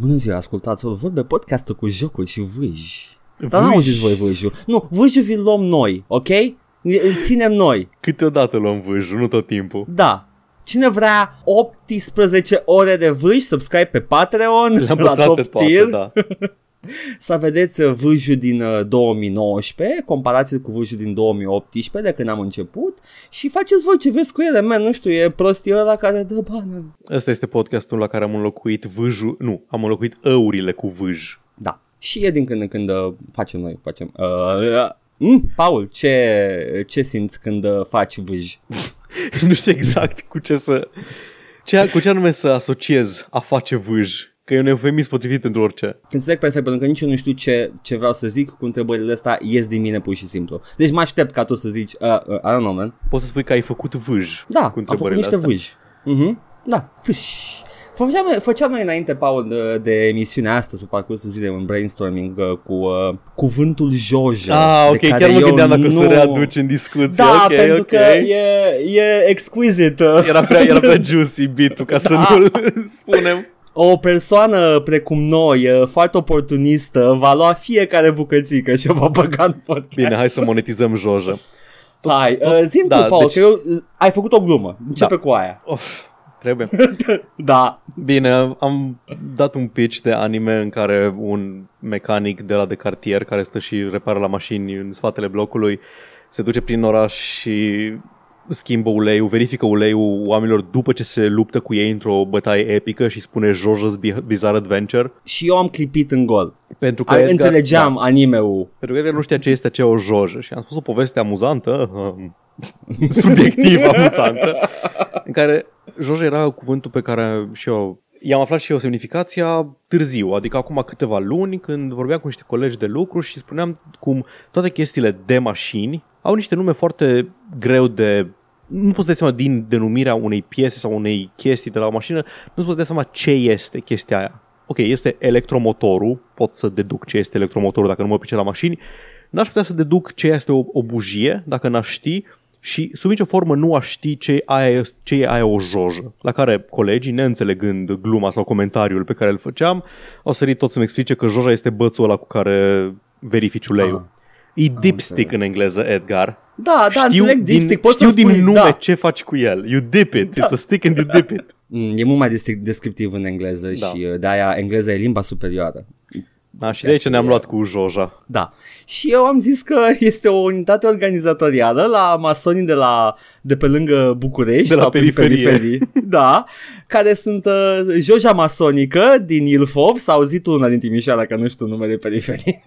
Bună ziua, ascultați vorbe podcastul cu jocuri și vâji. Dar n-am zis voi vâjul. Nu, vâjul vi luăm noi, ok? Îl ținem noi. Câteodată luăm vâjul, nu tot timpul. Da. Cine vrea 18 ore de vâj, subscribe pe Patreon Le-am la păstrat top pe toate, tier. da. Să vedeți uh, vâjul din uh, 2019, comparați cu vâjul din 2018 de când am început și faceți voi ce vreți cu ele, man, nu știu, e prostia ăla care dă bani. Ăsta este podcastul la care am înlocuit vâjul, nu, am înlocuit ăurile cu vâj. Da. Și e din când în când uh, facem noi, facem. Uh, mm, Paul, ce, ce simți când uh, faci vâj? nu știu exact cu ce să... Ce, cu ce anume să asociez a face vâj. Că e un eufemism potrivit pentru orice. Când înțeleg perfect, pentru că nici eu nu știu ce, ce vreau să zic cu întrebările astea, ies din mine pur și simplu. Deci mă aștept ca tu să zici, uh, uh, I don't know, man. Poți să spui că ai făcut vâj Da, cu am făcut întrebările niște astea. vâj. Mhm. Da, Fâș. Făceam, făceam noi înainte, Paul, de, de emisiunea astăzi, pe parcursul zilei, un brainstorming uh, cu uh, cuvântul Joja. Ah, de ok, care chiar mă eu gândeam dacă nu... să readuci în discuție. Da, ok, pentru ok. că e, e exquisite. uh. Era prea, era prea juicy beat ca să Da. nu-l spunem. O persoană precum noi, uh, foarte oportunistă, va lua fiecare bucățică și o va băga în podcast. Bine, hai să monetizăm Joja. Hai, uh, zi da, tu, Paul, deci- că eu, uh, ai făcut o glumă. Începe cu aia. Of, trebuie. Da. Bine, am dat un pitch de anime în care un mecanic de la de cartier care stă și repară la mașini în spatele blocului se duce prin oraș și schimbă uleiul, verifică uleiul oamenilor după ce se luptă cu ei într-o bătaie epică și spune Jojo's Bi- Bizarre Adventure. Și eu am clipit în gol. Pentru că Ai, Edgar- înțelegeam Da, anime-ul. pentru că Edgar nu știa ce este ce o jojă și am spus o poveste amuzantă, um, subiectiv amuzantă, în care Jojo era cuvântul pe care și eu i-am aflat și eu semnificația târziu, adică acum câteva luni când vorbeam cu niște colegi de lucru și spuneam cum toate chestiile de mașini au niște nume foarte greu de nu poți să dai seama din denumirea unei piese sau unei chestii de la o mașină, nu poți să dai seama ce este chestia aia. Ok, este electromotorul, pot să deduc ce este electromotorul dacă nu mă pricep la mașini, n-aș putea să deduc ce este o, o bujie dacă n-aș ști și sub nicio formă nu aș ști ce, aia, e- ce e aia o jojă. La care colegii, neînțelegând gluma sau comentariul pe care îl făceam, au sărit tot să-mi explice că joja este bățul ăla cu care verifici uleiul. Ah. E dipstick în engleză, Edgar. Da, da, știu înțeleg din, dipstick. Poți știu să din spui, nume da. ce faci cu el. You dip it. It's a stick and you dip it. Mm, E mult mai descri- descriptiv în engleză Da. și uh, de-aia engleza e limba superioară. Da, și de aici ne-am luat cu Joja. Da. Și eu am zis că este o unitate organizatorială la masonii de, la, de pe lângă București. De la sau prin periferie. periferii. Da. Care sunt uh, Joja Masonică din Ilfov sau auzit una din Timișoara, că nu știu numele periferii.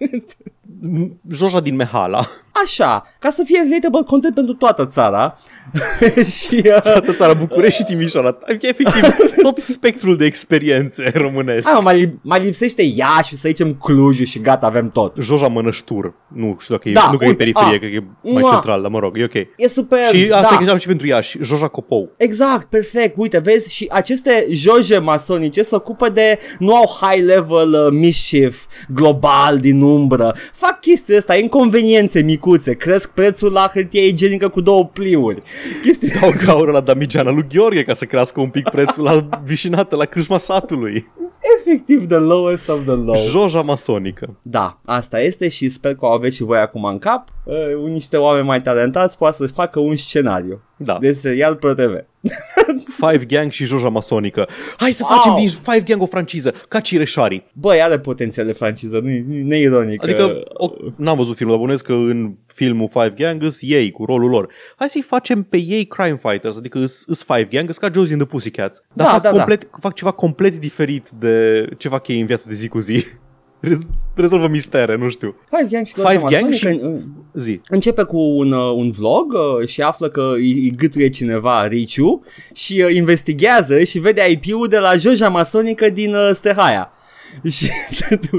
Joja din Mehala. Așa, ca să fie relatable content pentru toată țara. și uh, Toată țara București și Timișoara. Adică, efectiv, tot spectrul de experiențe românesc. hai, mă, mai, li- mai lipsește Iași, să zicem Clujul și gata, avem tot. Joja Mănăștur. Nu știu dacă e, Da, nu că e uite, periferie, a. cred că e mai Mua. central, dar mă rog, e ok. E super, Și asta da. e și pentru Iași, Joja Copou. Exact, perfect. Uite, vezi, și aceste joje masonice se ocupă de, nu au high level uh, mischief global din umbră. Fac chestia asta, inconveniențe micuțe, cresc prețul la hârtie igienică cu două pliuri. Chestii... Dau gaură la Damigeana lui Gheorghe ca să crească un pic prețul la vișinată, la crâșma satului. Efectiv, the lowest of the low. Joja masonică. Da, asta este și sper că o aveți și voi acum în cap. Uh, niște oameni mai talentați poate să facă un scenariu Da. de serial pe TV. Five Gang și Joja masonică. Hai să Wow. facem din Five Gang o franciză, ca Cireșarii. Băi, are potențial de franciză, nu neironic. Adică, o, n-am văzut filmul, dar bănuiesc că în filmul Five Gang îs ei cu rolul lor. Hai să-i facem pe ei crime fighters, adică îs, îs Five Gang, îs ca Josie and the Pussycats. Dar Da, fac, da, da. complet, fac ceva complet diferit de ce fac ei în viața de zi cu zi. Rez- Rezolvă mistere, nu știu. Five Gang și Five Five Gang Gang și- și... Zi. Începe cu un, uh, un vlog uh, și află că îi, îi gâtuie cineva Riciu și uh, investigează și vede IP-ul de la Joja Masonică din uh, Stehaia. Și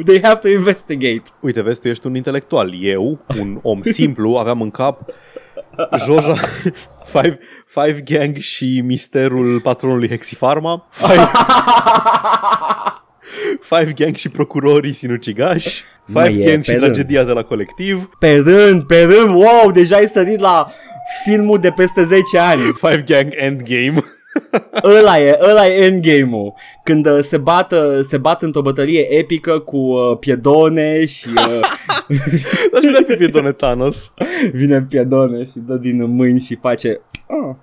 they have to investigate. Uite, vezi, tu ești un intelectual. Eu, un om simplu, aveam în cap Joja, Five, Five Gang și misterul patronului Hexifarma. Five, Five Gang și procurorii sinucigași. Five Mă, e Gang și pe rând. tragedia de la colectiv. Pe rând, pe rând, wow, deja ai sărit la filmul de peste 10 ani. Five Gang Endgame. ăla e, ăla e endgame-ul. Când uh, se, bat, uh, se bat într-o bătălie epică cu uh, piedone și uh, Dar și pe Piedone Thanos. vine piedone și dă din mâini și face... Ah.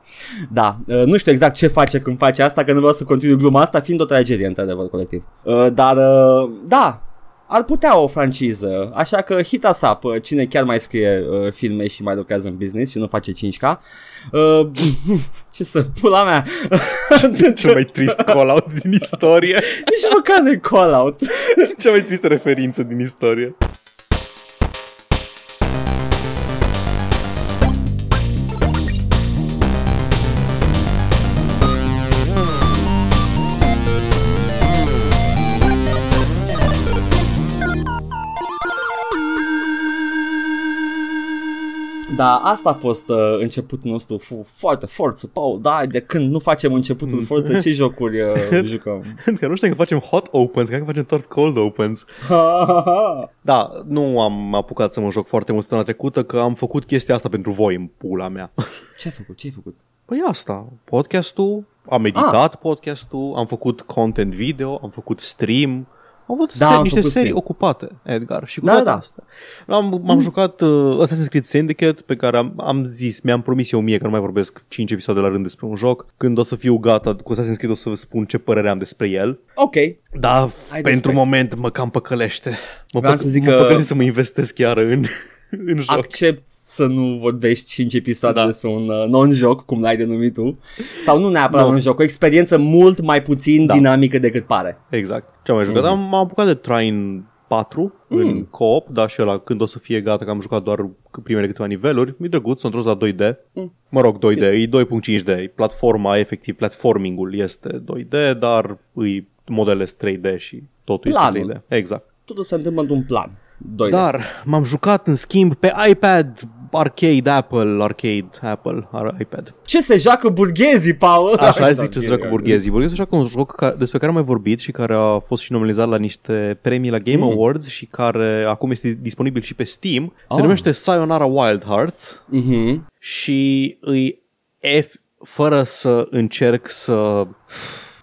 Da, uh, nu știu exact ce face când face asta, că nu vreau să continui gluma asta, fiind o tragedie, într-adevăr, colectiv. Uh, dar, uh, da, ar putea o franciză, așa că hit us up, uh, cine chiar mai scrie uh, filme și mai lucrează în business și nu face 5K. Uh, ce să, pula mea, Cel mai trist call-out din istorie. nici măcar nu call-out. Cea mai tristă referință din istorie. Da, asta a fost uh, începutul nostru fu- foarte forță, Paul, da, de când nu facem începutul forță, ce jocuri uh, jucăm? Că nu știu că facem hot opens, cred că facem tot cold opens. Da, nu am apucat să mă joc foarte mult săptămâna trecută, că am făcut chestia asta pentru voi în pula mea. ce ai făcut, ce ai făcut? Păi asta, podcastul, am editat podcastul, am făcut content video, am făcut stream, am avut Da, da, am niște făcut serii stream. ocupate, Edgar, și cu Da, toate da. astea. Am, m-am jucat uh, Assassin's Creed Syndicate, pe care am, am zis, mi-am promis eu mie că nu mai vorbesc 5 episoade la rând despre un joc. Când o să fiu gata cu Assassin's Creed o să vă spun ce părere am despre el. Ok, Da, Ai pentru respect. moment mă cam păcălește. Mă, Vreau păc- să zic mă că- păcălește să mă investesc chiar în, în joc. accept să nu vorbești 5 episoade Da. despre un uh, non-joc, cum l-ai denumit tu, sau nu neapărat Nu. un joc, o experiență mult mai puțin Da. dinamică decât pare. Exact. Ce am mai jucat? Mhm. Am, m-am apucat de Trine 4 Mm. în co-op, dar și ăla când o să fie gata, că am jucat doar c- primele câteva niveluri. Mi-e drăguț, s-a întors la 2D. Mm. Mă rog, 2D, e 2.5D. Platforma, efectiv, platformingul este 2D, dar îi modele 3D și totul Planul. este 3D. Exact. Totul se întâmplă într-un plan. 2 Dar m-am jucat în schimb pe iPad Arcade Apple, Arcade Apple, ar- iPad. Ce se joacă burghezii, Paul? Așa zice să joacă burghezii. Burghezii joacă un joc ca, despre care am mai vorbit și care a fost și nominalizat la niște premii la Game Mm. Awards și care acum este disponibil și pe Steam. Se Ah. numește Sayonara Wild Hearts Mhm. și îi F fără să încerc să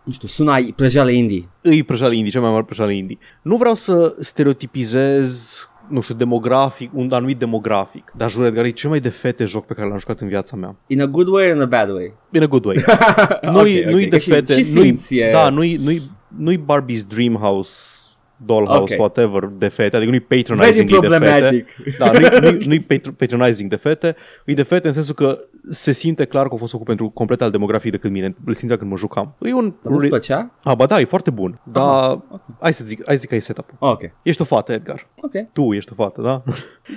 Nu știu, sună ai prăjeală indie. îi prăjale indie, cel mai mare prăjale indie. Nu vreau să stereotipizez nu știu, demografic, un anumit demografic. Dar jur, Edgar, e cel mai de fete joc pe care l-am jucat în viața mea. In a good way or in a bad way? In a good way. nu-i, Ok, nu-i ok, de că și- fete, și nu-i, Sims e- da, nu-i, nu-i, nu-i Barbie's Dreamhouse, Dollhouse, Ok. whatever, de fete, adică nu-i Very patronizing de fete. problematic. Da, nu-i, nu-i, nu-i patro- patronizing de fete, e de fete în sensul că se simte clar că a fost făcut pentru complet alt demografic decât mine, îl simțea când mă jucam. E un... Dar nu-ți plăcea? Ah, ba da, e foarte bun, dar ok. hai să zic, hai să zic că e setup Ok, Ești o fată, Edgar. ok, Tu ești o fată, da?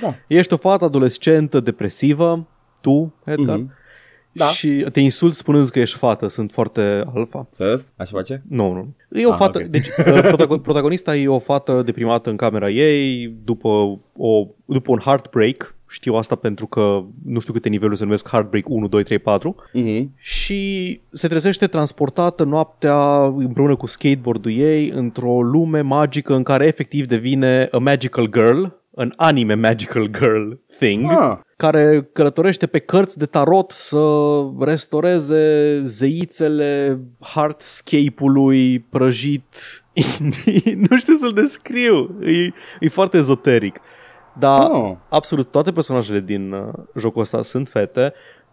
da. Ești o fată adolescentă, depresivă, tu, Edgar, Mhm. Da. și te insult spunând că ești fată, sunt foarte alfa. Serios? Așa face? Nu, nu. E o Ah, fată, ok. deci uh, protago- protagonista e o fată deprimată în camera ei după, o, după un heartbreak. Știu asta pentru că nu știu câte niveluri se numesc Heartbreak 1, 2, 3, 4 Mhm. și se trezește transportată noaptea împreună cu skateboardul ei într-o lume magică în care efectiv devine a magical girl, an anime magical girl thing Ah. Care călătorește pe cărți de tarot să restoreze zeițele hardscape-ului prăjit. nu știu să-l descriu. E, e foarte ezoteric. Dar Oh. absolut toate personajele din uh, jocul ăsta sunt fete.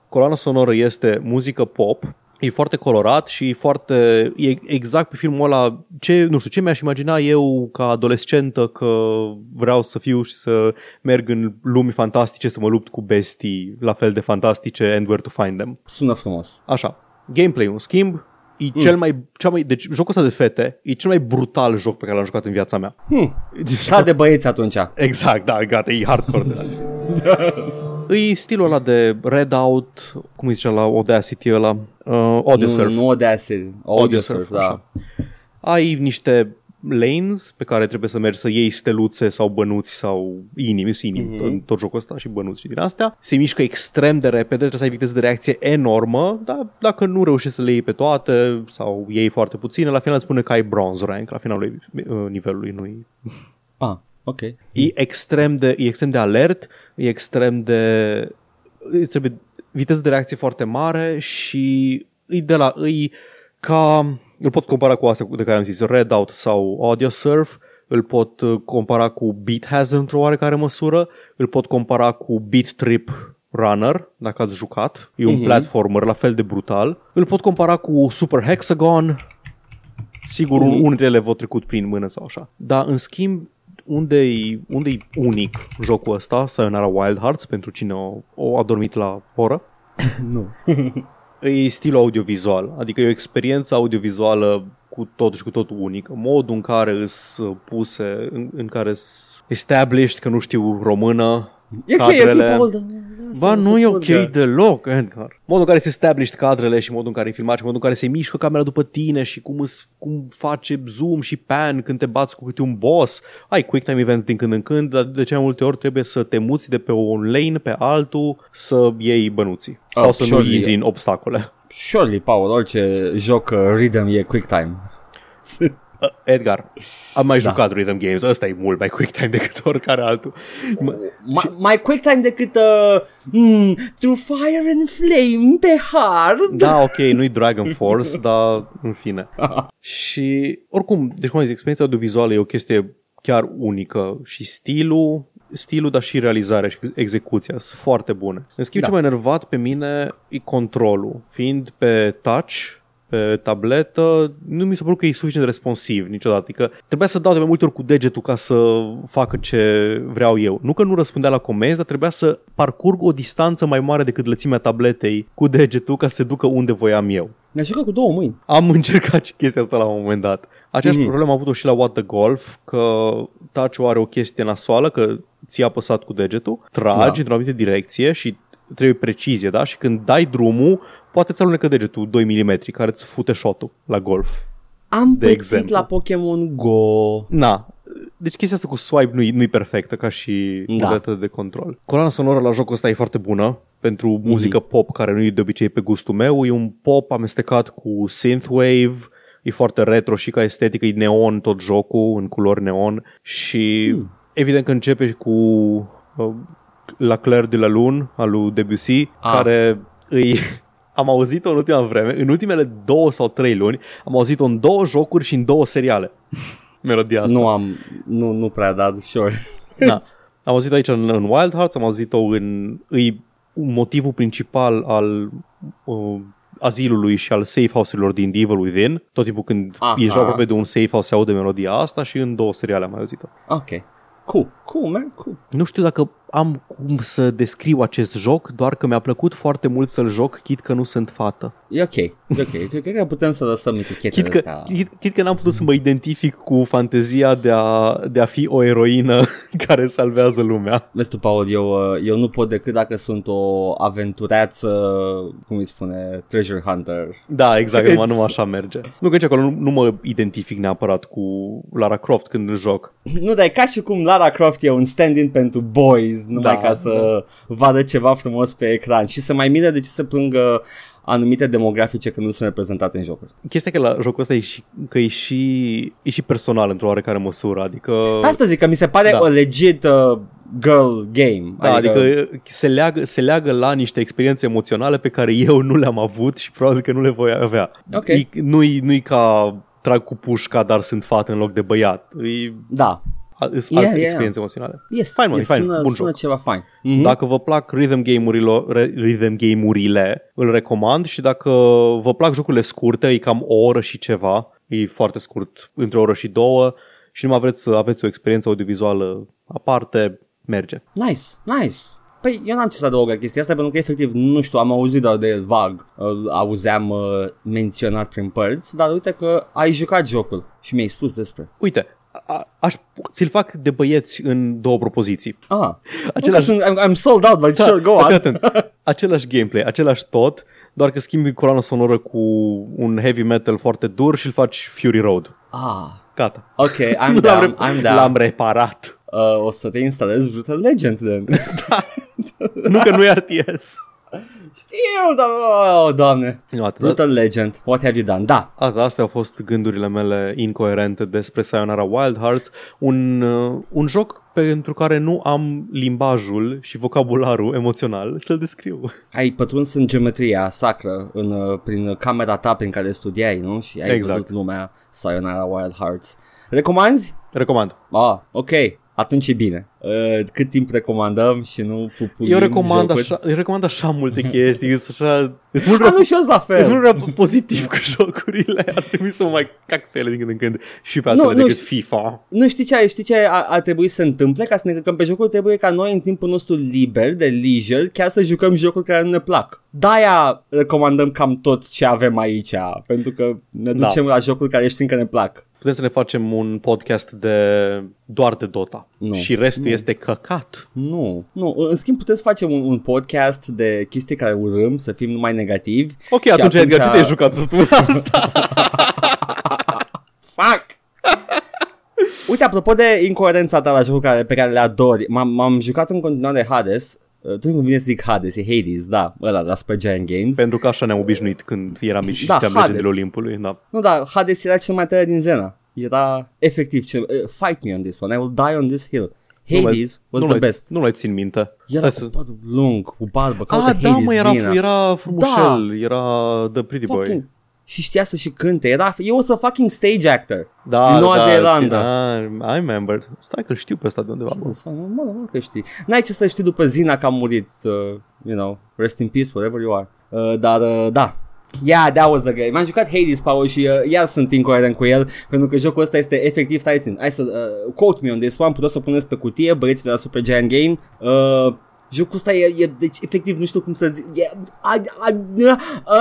Coloana sonoră este muzică pop. E foarte colorat și e foarte e exact pe filmul ăla ce, nu știu, ce mi-aș imagina eu ca adolescentă că vreau să fiu și să merg în lumi fantastice să mă lupt cu bestii la fel de fantastice and where to find them. Sună frumos. Așa. Gameplay, un schimb, e mm. cel mai, cea mai, deci jocul ăsta de fete e cel mai brutal joc pe care l-am jucat în viața mea. Hmm. Ca de băieți atunci. Exact, da, gata, e hardcore de la E stilul ăla de Redout, cum îi zicea la Audacity ăla, uh, Audiosurf. Nu, nu Audacity. Audiosurf, da. așa. Ai niște lanes pe care trebuie să mergi să iei steluțe sau bănuți sau inimi, sunt inimi, Mhm. mm-hmm. în tot jocul ăsta și bănuți și din astea. Se mișcă extrem de repede, trebuie să ai viteză de reacție enormă, dar dacă nu reușești să le iei pe toate sau iei foarte puține, la final îți spune că ai bronze rank la finalul uh, nivelului, nu Ah, ok. E extrem de, e extrem de alert, e extrem de... Îți trebuie viteză de reacție foarte mare și e de la, e ca, îl pot compara cu astea de care am zis, Redout sau Audio Surf, îl pot uh, compara cu Beat Hazard într-o oarecare măsură, îl pot compara cu Beat Trip Runner, dacă ați jucat. E un Mhm. platformer la fel de brutal. Îl pot compara cu Super Hexagon. Sigur, Mhm. mm. unele ele v-au trecut prin mână sau așa. Dar, în schimb, unde-i, unde-i unic jocul ăsta, Sayonara Wild Hearts, pentru cine o, o a dormit la oră, Nu. e stilul audiovizual. Adică e o experiență audiovizuală cu tot și cu totul unică. Modul în care îs puse, în, în care îs established, că nu știu română, E ok, e Cadrele. ok, Paul, da, Ba, lasă-mă nu să e curgă. ok deloc, Edgar. Modul în care se established cadrele și modul în care e filmat și modul în care se mișcă camera după tine și cum, îs, cum face zoom și pan când te bați cu câte un boss. Ai quick time event din când în când, dar de cele mai multe ori trebuie să te muți de pe un lane pe altul să iei bănuții. Ah, Sau să nu surely. intri în obstacole. Surely, Paul, orice joc uh, rhythm e quick time. Uh, Edgar, am mai Da. jucat rhythm games, ăsta e mult mai quick time decât oricare altul. M- Mai, mai quick time decât uh, mm, To Fire and Flame pe hard. Da, ok, nu-i Dragon Force, dar în fine. Și oricum, deci cum am zis, experiența audiovizuală e o chestie chiar unică și stilul, stilul, dar și realizarea și execuția sunt foarte bune. În schimb, Da. ce m-a enervat pe mine e controlul. Fiind pe touch, pe tabletă, nu mi s-a părut că e suficient de responsiv niciodată. Adică trebuia să dau de mai multe ori cu degetul ca să facă ce vreau eu. Nu că nu răspundea la comenzi, dar trebuia să parcurg o distanță mai mare decât lățimea tabletei cu degetul ca să se ducă unde voiam eu. Ne-a jucat cu două mâini. Am încercat și chestia asta la un moment dat. Aceeași Mhm. mm-hmm. problemă am avut-o și la What the Golf, că touch are o chestie nasoală, că ți-a apăsat cu degetul, tragi Da. da. într-o anumită direcție și trebuie precizie, da? Și când dai drumul, poate ți alunecă degetul 2 mm, care îți fute shot la golf. Am De pățit exemplu. la Pokémon Go. Na, deci chestia asta cu swipe nu-i, nu-i perfectă ca și Da. modalitate de control. Coloana sonoră la jocul ăsta e foarte bună pentru muzică pop care nu e de obicei pe gustul meu. E un pop amestecat cu synthwave, e foarte retro și ca estetică, e neon tot jocul, în culori neon și Hmm. evident că începe cu uh, La Claire de la Lune al lui Debussy, Ah. care îi... Am auzit-o în ultima vreme, în ultimele două sau trei luni, am auzit-o în două jocuri și în două seriale. Melodia asta. Nu am, nu, nu prea, dar sure. Da. Am auzit aici în, în Wild Hearts, am auzit-o în... Îi motivul principal al uh, azilului și al safe house-urilor din The Evil Within. Tot timpul când Aha. ești aproape de un safe house se aude melodia asta și în două seriale am mai auzit-o. Ok. Cool, cool, man, cool. Nu știu dacă am cum să descriu acest joc, doar că mi-a plăcut foarte mult să-l joc, chit că nu sunt fată. E ok, e ok. Cred că putem să lăsăm Chit etichetele că, astea. chit, chit că n-am putut să mă identific cu fantezia de a, de a fi o eroină care salvează lumea. Vezi tu, Paul, eu, uh, eu nu pot decât dacă sunt o aventureață, cum îi spune, treasure hunter. Da, exact, numai, It's- numai așa merge. Nu că nici acolo nu, nu mă identific neapărat cu Lara Croft când îl joc. Nu, dar e ca și cum Lara Croft e un stand-in pentru boys, numai Da, ca să vadă ceva frumos pe ecran și să mai mire de ce să plângă anumite demografice că nu sunt reprezentate în jocuri. Chestia că la jocul ăsta e și, că e și, e și personal într-o oarecare măsură, adică... Asta zic că mi se pare Da. o legit uh, girl game. Da, adică, adică se, leagă, se leagă la niște experiențe emoționale pe care eu nu le-am avut și probabil că nu le voi avea. Ok. E, nu-i, nu-i ca trag cu pușca, dar sunt fată în loc de băiat. E, Da, sunt Yeah, alte yeah, experiențe emoționale. yes, Fain, mă, yes, e fain, sună, bun sună joc. ceva fain. Mhm. Dacă vă plac rhythm game-urile, re- rhythm game-urile, îl recomand și dacă vă plac jocurile scurte, e cam o oră și ceva, e foarte scurt, între o oră și două și nu mai vreți să aveți o experiență audiovizuală aparte, merge. Nice, nice. Păi eu n-am ce să adaug la chestia asta pentru că efectiv, nu știu, am auzit doar de el vag, îl auzeam uh, menționat prin părți, dar uite că ai jucat jocul și mi-ai spus despre. Uite, a, aș, ți-l fac de băieți în două propoziții. Ah, Același, sunt, I'm, I'm sold out, but sure, go fii on. atent. același gameplay, același tot, doar că schimbi coloana sonoră cu un heavy metal foarte dur și îl faci Fury Road. Ah, Gata. ok, I'm L-am down, rep- I'm down. L-am reparat. Uh, o să te instalez Brutal Legend then. nu că nu e RTS. Știu, dar, oh, doamne. Nu, atât. Brutal Legend, what have you done? Da, Asta, astea au fost gândurile mele incoerente despre Sayonara Wild Hearts, un, uh, un joc pe pentru care nu am limbajul și vocabularul emoțional să-l descriu. Ai pătruns în geometria sacră în, uh, prin camera ta prin care studiai, nu? Și ai Exact. văzut lumea Sayonara Wild Hearts. Recomanzi? Recomand. Ah, ok. Atunci e bine. Uh, cât timp recomandăm și nu pupuim Eu recomand, jocuri? așa, eu recomand așa multe chestii, sunt așa... Sunt mult Ah, prea, nu și eu sunt la sunt mult fel. prea pozitiv cu jocurile, ar trebui să mă mai cac pe ele din când în când și pe Nu, altele nu decât știu. FIFA. Nu știi ce, știi ce ar, ar trebui să se întâmple ca să ne căcăm pe jocuri? Trebuie ca noi în timpul nostru liber, de leisure, chiar să jucăm jocuri care nu ne plac. De-aia recomandăm cam tot ce avem aici, pentru că ne Da. ducem la jocuri care știm că ne plac. Putem să ne facem un podcast de doar de Dota Nu. și restul Nu. este căcat. Nu, nu. În schimb putem să facem un, un podcast de chestii care urâm, să fim numai negativi. Ok, Și atunci, atunci- Edgar, ce te-ai jucat săptămâna asta? Fuck! Uite, apropo de incoerența ta la jocuri care, pe care le adori, m-am, m-am jucat în continuare Hades. Uh, Tu nu vine să zic Hades, e Hades, da, ăla la Super Giant Games. Pentru că așa ne-am obișnuit când eram mici și Da, știam Hades. legendele Olimpului. Da. Nu, da, Hades era cel mai tare din Zena. Era efectiv cel... Uh, fight me on this one, I will die on this hill. Nu mai- Hades was nu the l-ai- best. Nu l-ai țin minte. Era Hai cu să- părul lung, cu barbă, caută Ah, da, Hades mă, era, Zena. era frumușel, era The Pretty Boy. Fucking... Și știa să și cânte. Era, eu was a fucking stage actor. Da, din Noua da, Zeelandă. țin- ah, I remember. Stai că știu pe ăsta de undeva. Ce bă. să-ți fac? Mă, mă, că știi. N-ai ce să știi după Zina că a murit. Uh, you know, rest in peace, wherever you are. Uh, dar, uh, da. Yeah, that was the game. M-am jucat Hades Power și uh, iar sunt incoerent cu el pentru că jocul ăsta este efectiv, stai țin, hai să uh, quote me on this one, puteți să o puneți pe cutie, băieții de la Super Giant Game. Uh, Jocul ăsta e, e, deci efectiv nu știu cum să zic e, a, a, a, a,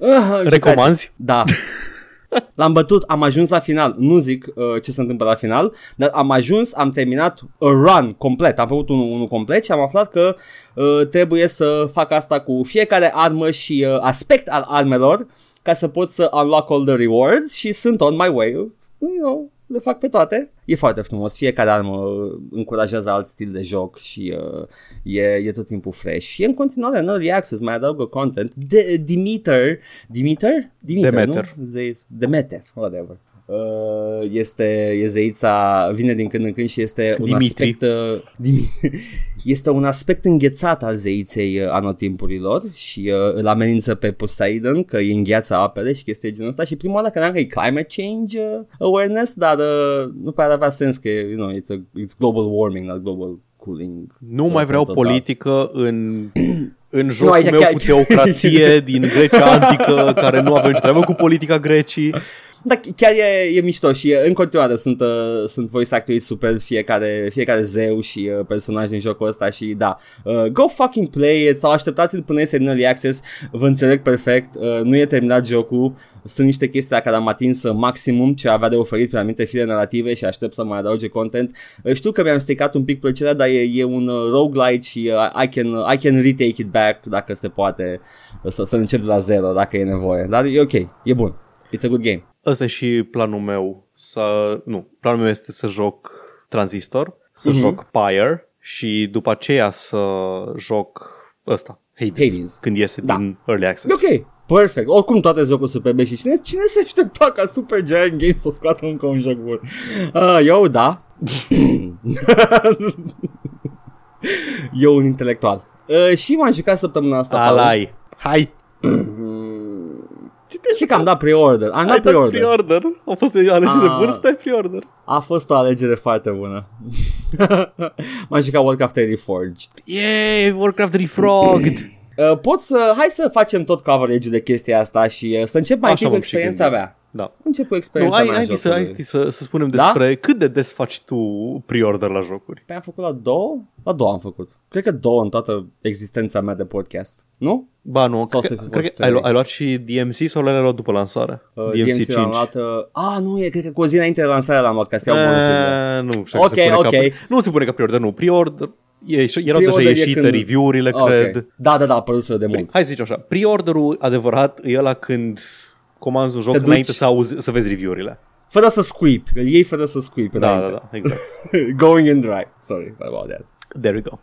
a, jucați. Recomanzi? Da. L-am bătut, am ajuns la final. Nu zic uh, ce se întâmplă la final, dar am ajuns, am terminat a run complet. Am făcut unul, unul complet și am aflat că uh, trebuie să fac asta cu fiecare armă și uh, aspect al armelor ca să pot să unlock all the rewards și sunt on my way. You know, le fac pe toate. E foarte frumos. Fiecare armă uh, încurajează alt stil de joc și uh, e, e tot timpul fresh. E în continuare în early access, mai adaugă content. De, Demeter, Demeter? Demeter, Demeter. Nu? Zei, Demeter, whatever. Uh, este e zeița, vine din când în când și este un Dimitri. aspect uh, Dimi- este un aspect înghețat al zeiței uh, anotimpurilor și uh, îl amenință pe Poseidon că îi îngheață apele și chestii de genul ăsta și prima oară credeam că e climate change uh, awareness, dar uh, nu pare avea sens că you know, it's, a, it's global warming, not global cooling. Nu mai vreau Total. politică în, în jocul aici meu chiar- cu teocrație din Grecia antică, care nu avea nicio treabă cu politica Grecii. Da, chiar e, e mișto și uh, în continuare sunt, uh, sunt voice actorii super fiecare, fiecare zeu și uh, personaj din jocul ăsta și da, uh, go fucking play it sau așteptați-l până este în early access, vă înțeleg perfect, uh, nu e terminat jocul, sunt niște chestii la care am atins uh, maximum ce avea de oferit pe anumite fire narrative și aștept să mai adauge content. Uh, știu că mi-am stricat un pic plăcerea, dar e, e un uh, roguelite și uh, I, can, I can retake it back dacă se poate uh, să, să încep de la zero dacă e nevoie, dar e ok, e bun. It's a good game. Ăsta e și planul meu. Să, nu, planul meu este să joc Transistor, să Mhm. joc Pyre și după aceea să joc ăsta, Hades, Hades. când iese Da. din Early Access. E ok, perfect. Oricum toate jocuri superbe și cine, cine se aștepta ca Super Giant Games să scoată încă un joc bun? Uh, eu, da. eu un intelectual. Uh, și m-am jucat săptămâna asta. Paul. Alai. Hai! Știi că am dat pre-order. Am Ai dat dat pre-order. pre-order. A fost o alegere Ah. bună să dai pre-order. A fost o alegere foarte bună. m-am jucat Warcraft 3 Reforged. Yay, Warcraft Refrogged! Uh, pot să, hai să facem tot coverage de chestia asta și uh, să încep mai Așa întâi cu m-am și experiența gândit. mea. Da. Încep cu Nu, experiența hai, mea hai, în să, jocul. hai să, să spunem Da? despre cât de des faci tu pre-order la jocuri. Păi am făcut la două? La două am făcut. Cred că două în toată existența mea de podcast. Nu? Ba nu, Sau cred, să fi cred fost că ai, lu- trei. ai luat și DMC sau le-ai luat după lansare? Uh, DMC, 5. l-am luat... Uh, a, nu, e, cred că cu o zi înainte de lansare l-am luat ca să iau bonusurile. Eh, Nu, știu Ok, se pune ok. Ca, nu se pune ca pre-order, nu. Pre-order, e, erau Pre-order deja e ieșite când- review-urile, Ok. cred. Da, da, da, a apărut de mult. Hai să zic așa, pre-orderul adevărat e ăla când comanzi un joc Te duci- înainte să, auzi, să vezi review-urile. Fără să squeep, îl iei fără să squeep. Da, da, înainte. da, exact. Going in dry. Sorry about that. There we go.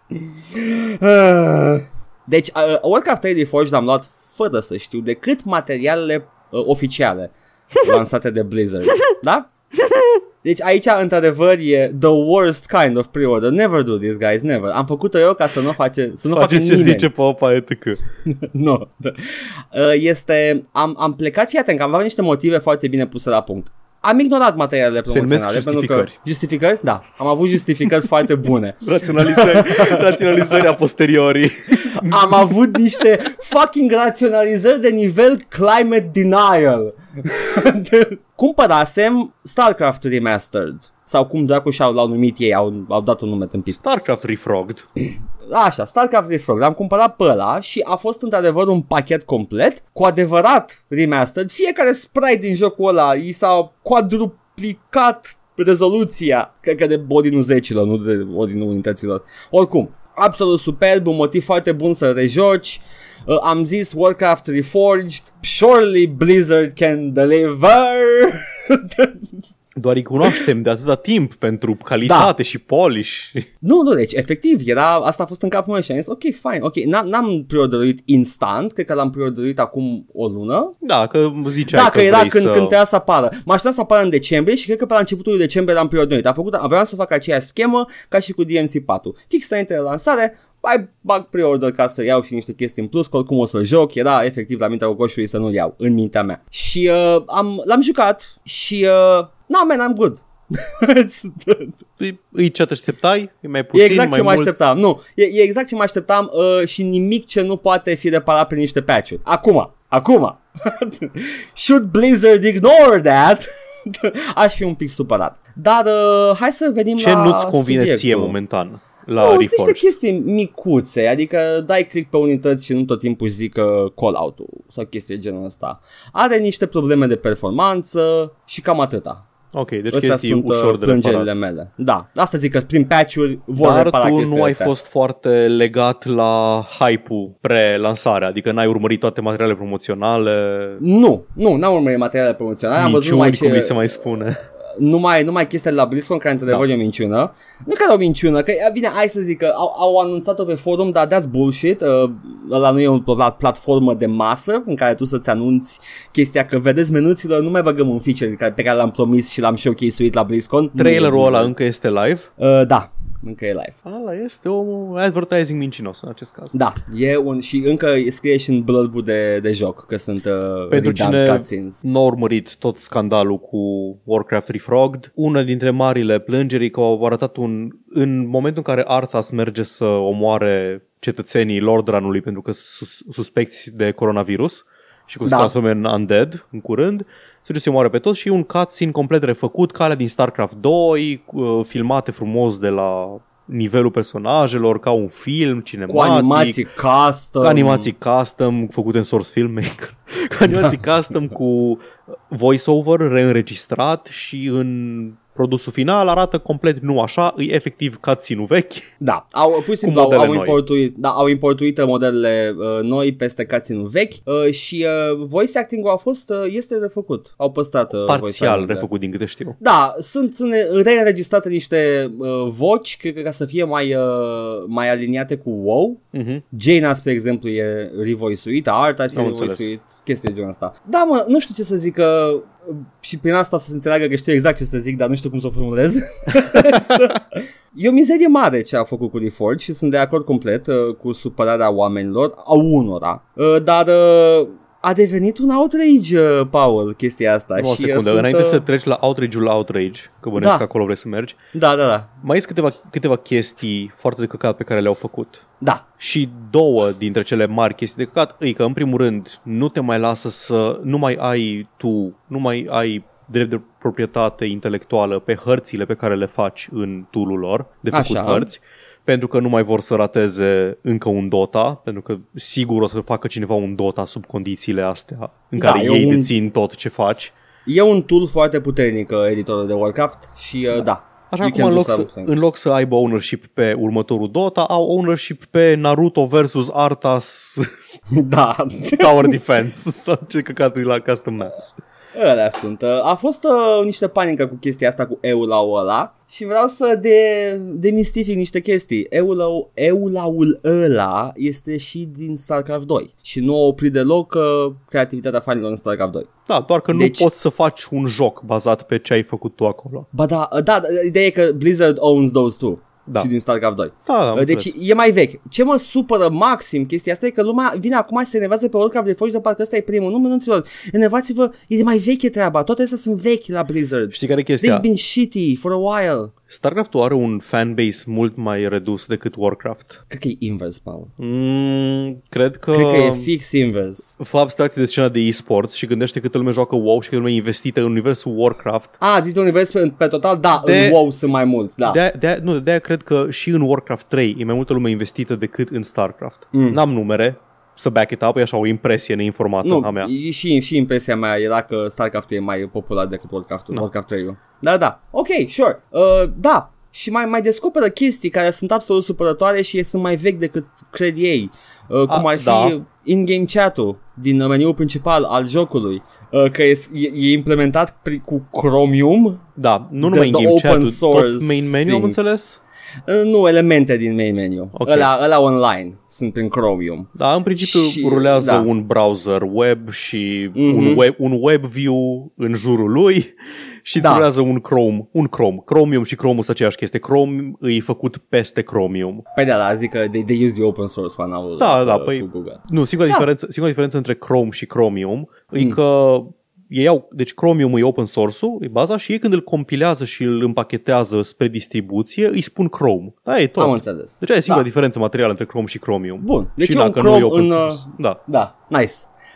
Ah. Deci, uh, Warcraft 3 Reforged l-am luat fără să știu decât materialele uh, oficiale lansate de Blizzard. Da? Deci aici, într-adevăr, e the worst kind of pre-order. Never do this, guys, never. Am făcut-o eu ca să nu face, să nu facă Faceți ce nimeni. zice Popa etc. nu. Da. Uh, Este, am, am plecat, fii atent, că am avut niște motive foarte bine puse la punct. Am ignorat materialele Se numesc promoționale pentru că justificări. justificări? Da, am avut justificări foarte bune. Raționalizări, raționalizări a posteriori. Am avut niște fucking raționalizări de nivel climate denial. Cumpărasem StarCraft Remastered sau cum dracu și-au l-au numit ei, au, au dat un nume tâmpit. StarCraft Refrogged. Așa, StarCraft Refrog, l-am cumpărat pe ăla și a fost într-adevăr un pachet complet, cu adevărat remastered. Fiecare sprite din jocul ăla i s-a quadruplicat rezoluția, cred că de ordinul zecilor, nu de ordinul unităților. Oricum, absolut superb, un motiv foarte bun să rejoci. Uh, am zis Warcraft Reforged, surely Blizzard can deliver. Doar îi cunoaștem de atâta timp pentru calitate și polish. Nu, nu, deci efectiv, era, asta a fost în capul meu și am zis, ok, fine, ok, n-am, n-am preorderuit instant, cred că l-am preorderuit acum o lună. Da, că ziceai Da, că, că era vrei când, să... când trebuia să apară. Mă așteptam să apară în decembrie și cred că pe la începutul decembrie l-am preorderuit. Am făcut, vreau să fac aceeași schemă ca și cu DMC4. Fix înainte de lansare, mai bag pre-order ca să iau și niște chestii în plus, că oricum o să joc, era efectiv la mintea cocoșului să nu-l iau, în mintea mea. Și uh, am, l-am jucat și, uh, no man, I'm good. Îi- Îi ce te așteptai? E mai puțin, e exact mai ce mă mult? așteptam. Nu, e, e exact ce mă așteptam uh, și nimic ce nu poate fi reparat prin niște patch-uri. Acum, acum. Should Blizzard ignore that? Aș fi un pic supărat. Dar uh, hai să venim Ce la nu-ți convine subiectul. ție momentan la Nu, sunt niște Reforged? chestii micuțe, adică dai click pe unități și nu tot timpul zic uh, call-out-ul sau chestii de genul ăsta. Are niște probleme de performanță și cam atâta. Ok, deci Astea chestii sunt uh, ușor de plângerile reparat. mele. Da, asta zic că prin patch-uri vor Dar repara tu chestiile nu ai astea. fost foarte legat la hype-ul pre-lansare, adică n-ai urmărit toate materialele promoționale, Nu, nu, n-am urmărit materiale promoționale, am văzut numai niciuni, cum ce, mi se mai spune. Numai, numai chestiile la BlizzCon care într-adevăr Da. e o minciună. Nu că e o minciună, că bine, hai să zic că au, au anunțat-o pe forum, dar that's bullshit. Uh, ăla nu e o pla- platformă de masă în care tu să-ți anunți chestia că vedeți menuților, nu mai băgăm un feature care- pe care l-am promis și l-am showcase-uit la BlizzCon. Trailerul Nu, ăla încă este live? Uh, da, încă e live. Ala este o advertising mincinos în acest caz. Da, e un și încă scrie și în blurb de, de joc că sunt uh, Pentru redone cine cutscenes. nu a urmărit tot scandalul cu Warcraft Refrogged, una dintre marile plângeri că au arătat un... În momentul în care Arthas merge să omoare cetățenii Lordranului pentru că sunt sus, suspecți de coronavirus și cum se Da. transforme în undead în curând, se duce să omoare pe toți și e un cutscene complet refăcut, calea din StarCraft 2, uh, filmate frumos de la nivelul personajelor, ca un film cinematic. Cu animații custom. Cu animații custom făcute în Source Filmmaker. Cu animații custom cu voiceover reînregistrat și în produsul final arată complet nu așa, e efectiv cutscene-ul vechi. Da, au, pur și simplu au, modele au, noi. importuit, da, au importuit modelele uh, noi peste cutscene vechi uh, și uh, voice acting-ul a fost, uh, este refăcut. Au păstrat uh, voice Parțial acting-urile. refăcut din câte știu. Da, sunt sunt reînregistrate niște uh, voci, cred că ca să fie mai, uh, mai aliniate cu WoW. Uh-huh. Jaina, spre exemplu, e revoice-uită, Arta e Am înțeles. revoice-uit, chestii de genul ăsta. Da, mă, nu știu ce să zic, că și prin asta să se înțeleagă că știu exact ce să zic, dar nu știu cum să o formulez. E o mizerie mare ce a făcut cu Reforged și sunt de acord complet uh, cu supărarea oamenilor, a unora, uh, dar uh, a devenit un outrage, uh, Paul, chestia asta. O și, uh, secundă, sunt, înainte uh, să treci la outrage-ul la outrage, că bănesc Da. că acolo vrei să mergi, Da, da, da. mai sunt câteva, câteva chestii foarte de căcat pe care le-au făcut. Da, Și două dintre cele mari chestii de căcat, e că în primul rând nu te mai lasă să, nu mai ai tu, nu mai ai drept de proprietate intelectuală pe hărțile pe care le faci în tool lor, de făcut Așa. hărți, pentru că nu mai vor să rateze încă un Dota, pentru că sigur o să facă cineva un Dota sub condițiile astea în Da, care e ei un- dețin tot ce faci. e un tool foarte puternic, uh, editorul de Warcraft și uh, da. Așa You cum can în do loc, să, some things. în loc să aibă ownership pe următorul Dota, au ownership pe Naruto versus Arthas da. Tower Defense sau ce căcaturi la custom maps. Ălea sunt. Uh, A fost uh, niște panică cu chestia asta cu eula ăla și vreau să de, demistific niște chestii. Eula, eulaul ăla este și din StarCraft 2 și nu a oprit deloc uh, creativitatea fanilor în StarCraft 2. Da, doar că Deci- nu poți să faci un joc bazat pe ce ai făcut tu acolo. Ba da, uh, da, ideea e că Blizzard owns those two. Da. Și din StarCraft 2. Da, da, am Uh, deci înțeles. e mai vechi. Ce mă supără maxim chestia asta e că lumea vine acum și se enervează pe Warcraft de Forge de parcă ăsta e primul. Nu, mânunților, enervați-vă, e mai veche treaba. Toate astea sunt vechi la Blizzard. Știi care e They've chestia? been shitty for a while. StarCraft-ul are un fanbase mult mai redus decât Warcraft. Cred că e invers, Paul. Mm, cred că... Cred că e fix invers. Fă abstracție de scena de e-sports și gândește câtă lume joacă WoW și câtă lume e investită în universul Warcraft. A, zici de univers pe, pe total? Da, De- în WoW sunt mai mulți, da. De, de, nu, de aia cred că și în Warcraft 3 e mai multă lume investită decât în StarCraft. Mm. N-am numere să back it up, e așa o impresie neinformată nu, a mea. e și, și impresia mea era că StarCraft e mai popular decât Warcraft, Da. Warcraft 3 Da, da. Ok, sure. Uh, da. Și mai, mai descoperă chestii care sunt absolut supărătoare și sunt mai vechi decât cred ei. Uh, cum A, ar fi da. in-game chat-ul din meniul principal al jocului. Uh, că e, e, e implementat pri, cu Chromium. Da, nu The- numai the in-game open chat-ul, source tot main menu, am thing. înțeles? Uh, nu, elemente din main menu. Ok. Ăla, ăla online sunt prin Chromium. Da, în principiu Și- rulează da. un browser web și Mhm. un, web, un web view în jurul lui și Da. da. rulează un Chrome, un Chrome. Chromium și Chrome sunt aceeași chestie. Chrome e făcut peste Chromium. Păi da, da, zic că they, they use the open source one Da, da, cu păi- Google. Nu, singura, Da. diferență, singura diferență între Chrome și Chromium e Mm. că ei au, deci Chromium e open source-ul, e baza și ei când îl compilează și îl împachetează spre distribuție, îi spun Chrome. Da, e tot. Am înțeles. Deci aia e singura Da. diferență materială între Chrome și Chromium. Bun, deci și e un dacă Chrome nu e open în, source. uh, Da. Da, nice.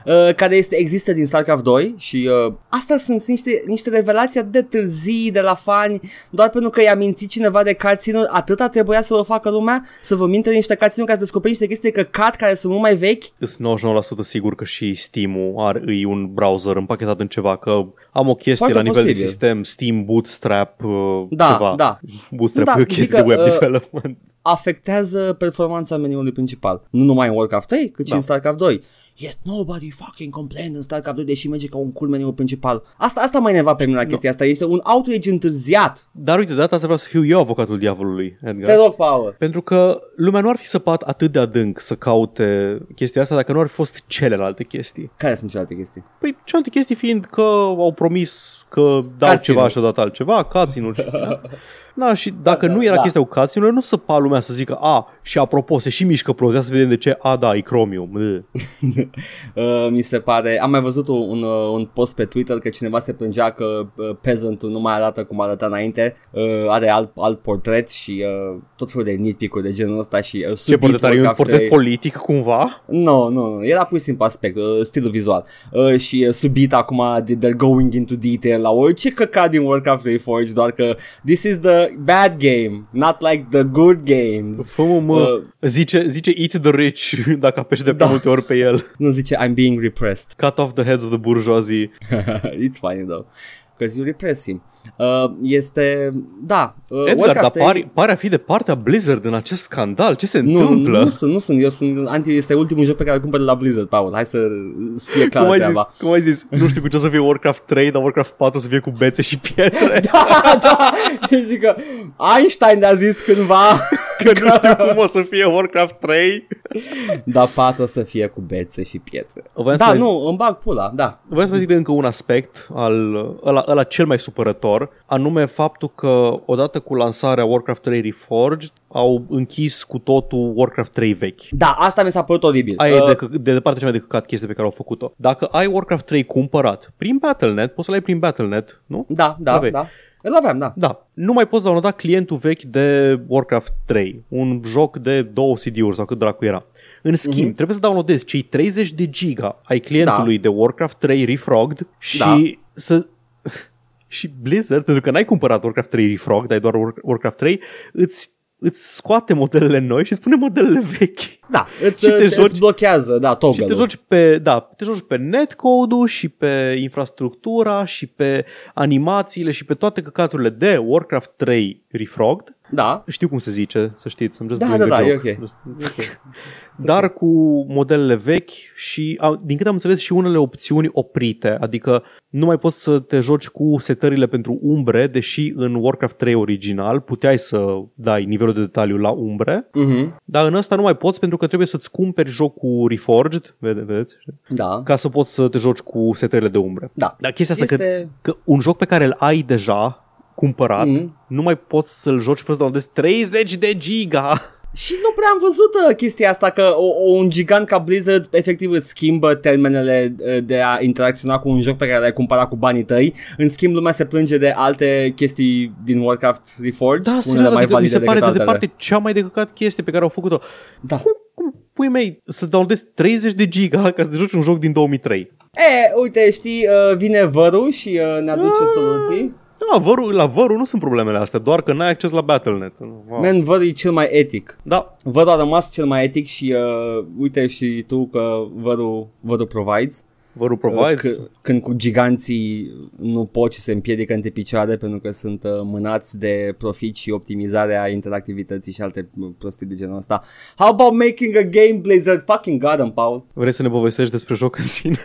Uh, care este, există din StarCraft 2 și uh, asta sunt niște, niște revelații atât de târzii de la fani doar pentru că i-a mințit cineva de cutscene atâta trebuia să vă facă lumea să vă mintă niște cutscene ca să descoperi niște chestii de căcat care sunt mult mai vechi Sunt 99% sigur că și Steam-ul are e un browser împachetat în ceva, că am o chestie Foarte la nivel posibil. de sistem, Steam Bootstrap, uh, Da, ceva. da. Bootstrap Da, e o zic chestie că, de web uh, development. afectează performanța meniului principal nu numai în Warcraft 3 cât și Da. în StarCraft 2 Yet nobody fucking complained în StarCraft 2 deși merge ca un cool meniul principal. Asta, asta mai neva pe mine la chestia asta. Este un outrage întârziat. Dar uite, de data asta vreau să fiu eu avocatul diavolului, Edgar. Te rog, Paul. Pentru că lumea nu ar fi săpat atât de adânc să caute chestia asta dacă nu ar fi fost celelalte chestii. Care sunt celelalte chestii? Păi celelalte chestii fiind că au promis că dau Cutscene-ul. ceva și au dat altceva, cutscene și asta. Da, și dacă Da, nu era da. chestia cu cutscene nu săpa lumea să zică, a, și apropo, se și mișcă prost, ia să vedem de ce, a, da, e Chromium. Ugh. Uh, mi se pare, am mai văzut un, un, uh, un post pe Twitter că cineva se plângea că uh, peasant nu mai arată cum arăta înainte, uh, are alt, alt portret și uh, tot felul de nitpick de genul ăsta și uh, Ce subit portret are? E un Warcraft portret 3. politic cumva? Nu, nu, nu, era pur și simplu aspect, uh, stilul vizual uh, și uh, subit acum they're going into detail la orice căcat din Warcraft 3 Forge, doar că this is the bad game, not like the good games. Fă mă, mă. Uh, Zice, zice eat the rich dacă apeși de Da. prea multe ori pe el. nu zice I'm being repressed. Cut off the heads of the bourgeoisie. It's funny though. Because you repress him. Uh, este, da, uh, Edgar, dar Warcraft 3 pare, pare a fi de partea Blizzard în acest scandal. Ce se nu, întâmplă? nu sunt, nu sunt, eu sunt anti, este ultimul joc pe care îl cumpăr de la Blizzard, Paul, hai să fie cum, clară ai zis, treaba. cum ai zis, nu știu cu ce o să fie Warcraft 3, dar Warcraft 4 o să fie cu bețe și pietre. da, da, zic că Einstein a zis cândva, Că nu știu cum o să fie Warcraft 3. dar pat o să fie cu bețe și pietre. Voiam să Da, vă zic- nu, îmi bag pula, da. Vreau să vă zic de încă un aspect, al, ăla, ăla cel mai supărător, anume faptul că odată cu lansarea Warcraft 3 Reforged au închis cu totul Warcraft 3 vechi. Da, asta mi s-a părut oribil. Aia e Uh, de, că- de departe cea mai de căcat chestie pe care au făcut-o. Dacă ai Warcraft 3 cumpărat prin Battle.net, poți să-l ai prin Battle.net, nu? da, da, Aveai. da. Îl aveam, da. Da, nu mai poți downloada clientul vechi de Warcraft 3, un joc de 2 CD-uri sau cât dracu era. În schimb, Mhm. trebuie să downloadezi cei 30 de giga ai clientului de Warcraft 3 Refrogged și Da. să... și Blizzard, pentru că n-ai cumpărat Warcraft 3 Refrogged, ai doar War- Warcraft 3, îți, îți scoate modelele noi și spune modelele vechi. Da, îți, Și te îți joci- blochează, da, Și toggle te joci pe, da, te joci pe netcode-ul și pe infrastructura și pe animațiile și pe toate căcaturile de Warcraft 3 Refrogged Da. Știu cum se zice, să știți. I'm just Da, doing da, a da, e joke. ok. Just- e ok. Dar cu modelele vechi și, a, din câte am înțeles, și unele opțiuni oprite. Adică nu mai poți să te joci cu setările pentru umbre, deși în Warcraft 3 original puteai să dai nivelul de detaliu la umbre, Mhm. dar în ăsta nu mai poți pentru că trebuie să-ți cumperi jocul Reforged, vede, vedeți, Da. ca să poți să te joci cu setările de umbre. Da. Dar chestia asta că, Este... că un joc pe care îl ai deja cumpărat, Mhm. nu mai poți să-l joci fără să downloadezi 30 de giga. Și nu prea am văzut uh, chestia asta că o, o, un gigant ca Blizzard efectiv îți schimbă termenele uh, de a interacționa cu un joc pe care l-ai cumpărat cu banii tăi. În schimb, lumea se plânge de alte chestii din Warcraft Reforged, Da, unele serios, mai adică mi valide se pare decât de altele. departe cea mai de căcat chestie pe care au făcut-o. Da. Cum, cum pui mei să downloadezi 30 de giga ca să te joci un joc din 2003? E, uite, știi, uh, vine vărul și uh, ne aduce Ah. soluții. Da, vărul, la vărul nu sunt problemele astea, doar că n-ai acces la Battle.net. Wow. Man, vărul e cel mai etic. Da, Vărul a rămas cel mai etic și uh, uite și tu că vărul, vărul provides. Vărul provides. C- când cu giganții nu pot și se împiedică între picioare pentru că sunt uh, mânați de profit și optimizarea interactivității și alte uh, prostii de genul ăsta. How about making a game Blizzard? Fucking god îmi Paul. Vrei să ne povestești despre joc în sine?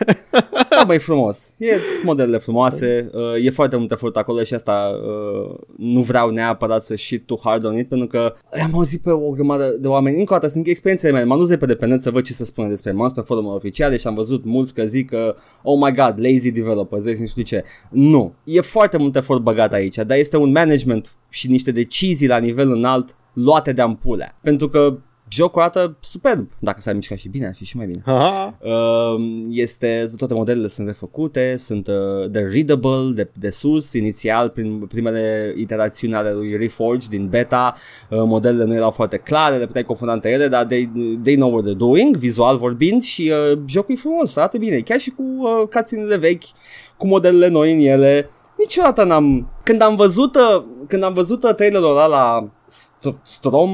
Da, mai frumos. E sunt modelele frumoase, uh, e foarte mult efort acolo și asta uh, nu vreau neapărat să shit too hard on it pentru că am auzit pe o grămadă de oameni, încă o dată sunt experiențele mele, m-am dus pe dependent să văd ce se spune despre ele. M-am dus pe forumul oficiale și am văzut mulți că zic că oh my god, lazy developers, nu știu ce. Nu, e foarte mult efort băgat aici, dar este un management și niște decizii la nivel înalt luate de ampulea. Pentru că jocul arată superb, dacă s-ar mișca și bine, ar fi și mai bine. Aha. Uh, este, toate modelele sunt refăcute, sunt uh, de readable, de, de sus, inițial prin primele iterațiuni ale lui Reforged din beta, uh, modelele nu erau foarte clare, le puteai confunda între ele, dar they, they know what they're doing, vizual vorbind și uh, jocul e frumos, arată bine, chiar și cu uh, cutscene-urile vechi, cu modelele noi în ele, niciodată n-am, când am văzut, uh, când am văzut uh, trailerul ăla la St- Strom,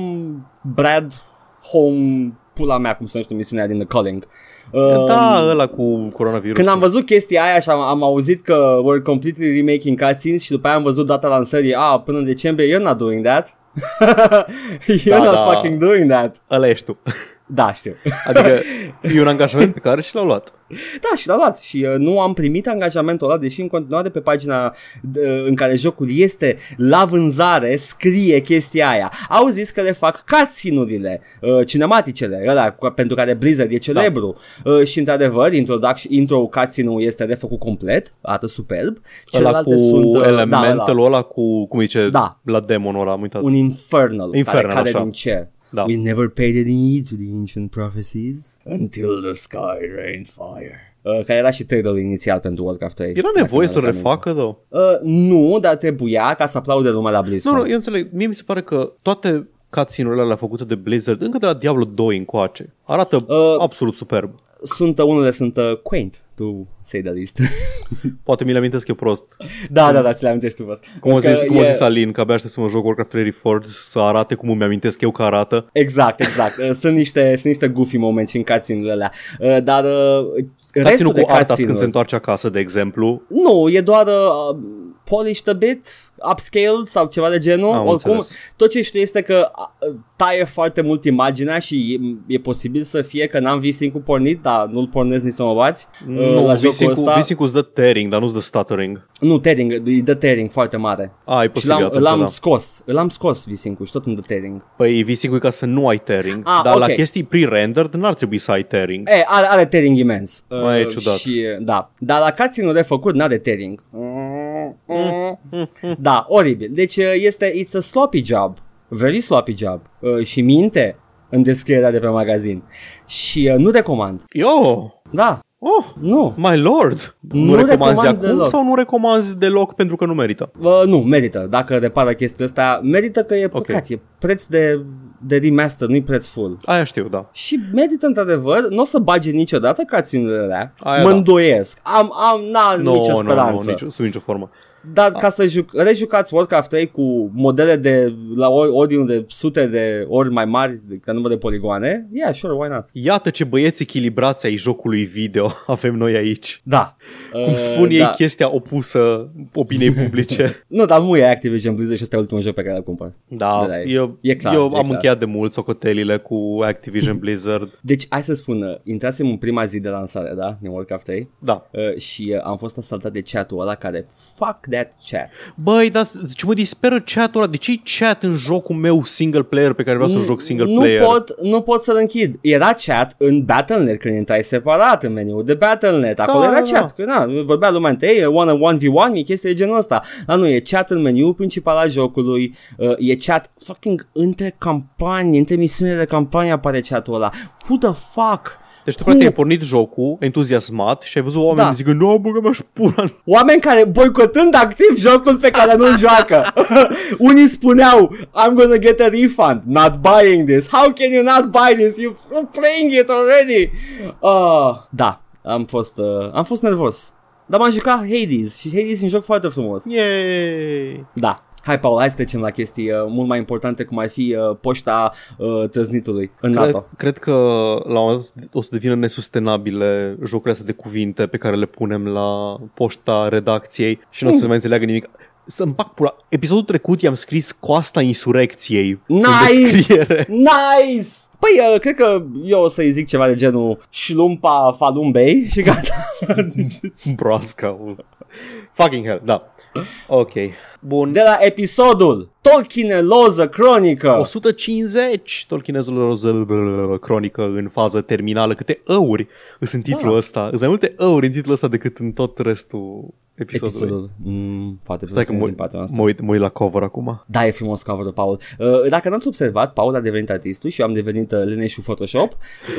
Brad, Home, pula mea cum se numește misiunea din The Calling. Uh, Da, ăla cu coronavirus. când am văzut chestia aia și am, am auzit că we're completely remaking cutscenes și după aia am văzut data lansării, ah, până în decembrie, you're not doing that. you're Da, not da. fucking doing that. Ăla ești tu. Da, știu. Adică e un angajament pe care și l-au luat. Da, și l-a luat și uh, nu am primit angajamentul ăla, deși în continuare pe pagina uh, în care jocul este la vânzare scrie chestia aia. Au zis că le fac cutscene-urile, uh, cinematicele, ăla cu, pentru care Blizzard e celebru. Da. Uh, și într-adevăr, introduction, intro cutscene-ul este refăcut complet, arată superb. Ăla Celelalte cu sunt, uh, elementul da, ăla, ăla cu, cum zice, Da. la demonul ăla, am uitat. un infernal, Infernal, care cade așa. din cer. Da. We never paid any heed to the ancient prophecies until the sky rained fire. Uh, care era și trailerul inițial pentru Warcraft 3. Era dacă nevoie mi-aduc să-l aminte. refacă, though? Uh, nu, dar trebuia ca să aplaude lumea la BlizzCon. Nu, nu, eu înțeleg. Mie mi se pare că toate cutscene-urile alea făcute de Blizzard, încă de la Diablo 2 încoace, arată Uh, absolut superb. Sunt, uh, unele sunt uh, quaint, to say the least. Poate mi le amintesc eu prost. da, da, da, ți le amintești tu, boss. Cum a Că zis, cum a e- zis Alin, că abia aștept să mă joc Warcraft 3 Reforged să arate cum îmi amintesc eu că arată. Exact, exact. Uh, sunt, niște, sunt niște goofy momente și în cutscene alea. Uh, dar uh, restul Cutscene-ul de cu Arthas cutscene când se întoarce acasă, de exemplu. Nu, e doar uh, polished a bit, upscaled sau ceva de genul. Am Oricum, înțeles. tot ce știu este că uh, taie foarte mult imaginea și e, e posibil să fie că n-am V-Sync cu pornit, dar nu-l pornesc nici să mă bați. uh, Nu, la jocul V-Sync-ul ăsta. V-Sync-ul îți dă tearing, dar nu-ți dă stuttering. Nu, tearing, îi dă tearing foarte mare. A, e Și posibil l-am, atunci, l-am da. scos, l-am scos V-Sync-ul și tot îmi dă tearing. Păi V-Sync-ul e ca să nu ai tearing, Ah, dar la ok. chestii pre-rendered n-ar trebui să ai tearing. E, are, are tearing imens. Mai e ciudat. Și, da. Dar la cutscene-ul de făcut n-are tearing. Da, oribil. Deci uh, este, it's a sloppy job. Very sloppy job. Uh, și minte în descrierea de pe magazin. Și uh, nu recomand. Yo! Da, Oh, nu. my lord! Nu, Nu recomanzi recomand acum deloc. sau nu recomanzi deloc pentru că nu merită? Uh, nu, merită. Dacă repară chestia asta, merită că e păcat. Ok. E preț de, de remaster, nu-i preț full. Aia știu, da. Și merită într-adevăr, nu o să bage niciodată cutscene-urile alea. Aia mă da. îndoiesc. Am, am, n-am Nu, nicio nu, speranță. nu, nicio, sub nicio formă. Dar ca să juc, rejucați Warcraft 3 cu modele de la ori- ordinul de sute de ori mai mari de- ca număr de poligoane, yeah, sure, why not? Iată ce băieți echilibrați ai jocului video avem noi aici. Da. Cum spun ei chestia opusă opiniei publice. nu, dar nu e Activision Blizzard și ăsta e ultimul joc pe care îl cumpăr. Da, Da, e- eu, e clar, eu e am clar. încheiat de mult socotelile cu Activision Blizzard. Deci, hai să spun, uh, intrasem în prima zi de lansare, da, din Warcraft 3 Da. uh, și uh, am fost asaltat de chat-ul ăla care, fuck that chat. Băi, dar ce mă disperă chat-ul ăla? De ce chat în jocul meu single player pe care vreau să joc single nu player? Pot, nu pot să-l închid. Era chat în Battle.net când intrai separat în meniul de Battle.net. Acolo Da, era da, chat. Că, na, vorbea lumea întâi, one on one v one, e chestia de genul ăsta. Dar nu, e chat în meniul principal al jocului, uh, e chat fucking între campanii, între misiunile de campanie apare chatul ăla. Who the fuck? Deci tu practic ai pornit jocul entuziasmat și ai văzut oameni Da. da. zicând, nu, băgă mea și pula. Oameni care boicotând activ jocul pe care nu joacă. Unii spuneau, I'm gonna get a refund, not buying this. How can you not buy this? You're playing it already. Uh, da, am fost, uh, am fost nervos. Dar m-am jucat Hades și Hades e un joc foarte frumos. Yay! Da. Hai, Paul, hai să trecem la chestii uh, mult mai importante, cum ar fi uh, poșta uh, trăznitului în NATO. Cred, cred că la un moment dat o să devină nesustenabile jocurile astea de cuvinte pe care le punem la poșta redacției și nu o să se mai înțeleagă nimic. Să-mi bag pula. Episodul trecut i-am scris coasta insurecției în Nice! descriere. Nice! Păi, uh, cred că eu o să-i zic ceva de genul șlumpa falumbei și gata. Broasca. Fucking hell, da. Ok. Bun. De la episodul Tolkieneloză Cronică. 150 Tolkienezul cronică în fază terminală. Câte ăuri sunt în titlul Da. ăsta. Sunt mai multe ăuri în titlul ăsta decât în tot restul episodului. Episodul. Mm, foarte Stai că frumos mă, din partea noastră. mă, uit, mă uit la cover acum. Da, e frumos cover Paul. Uh, dacă n-ați observat, Paul a devenit artistul și eu am devenit uh, leneșul Photoshop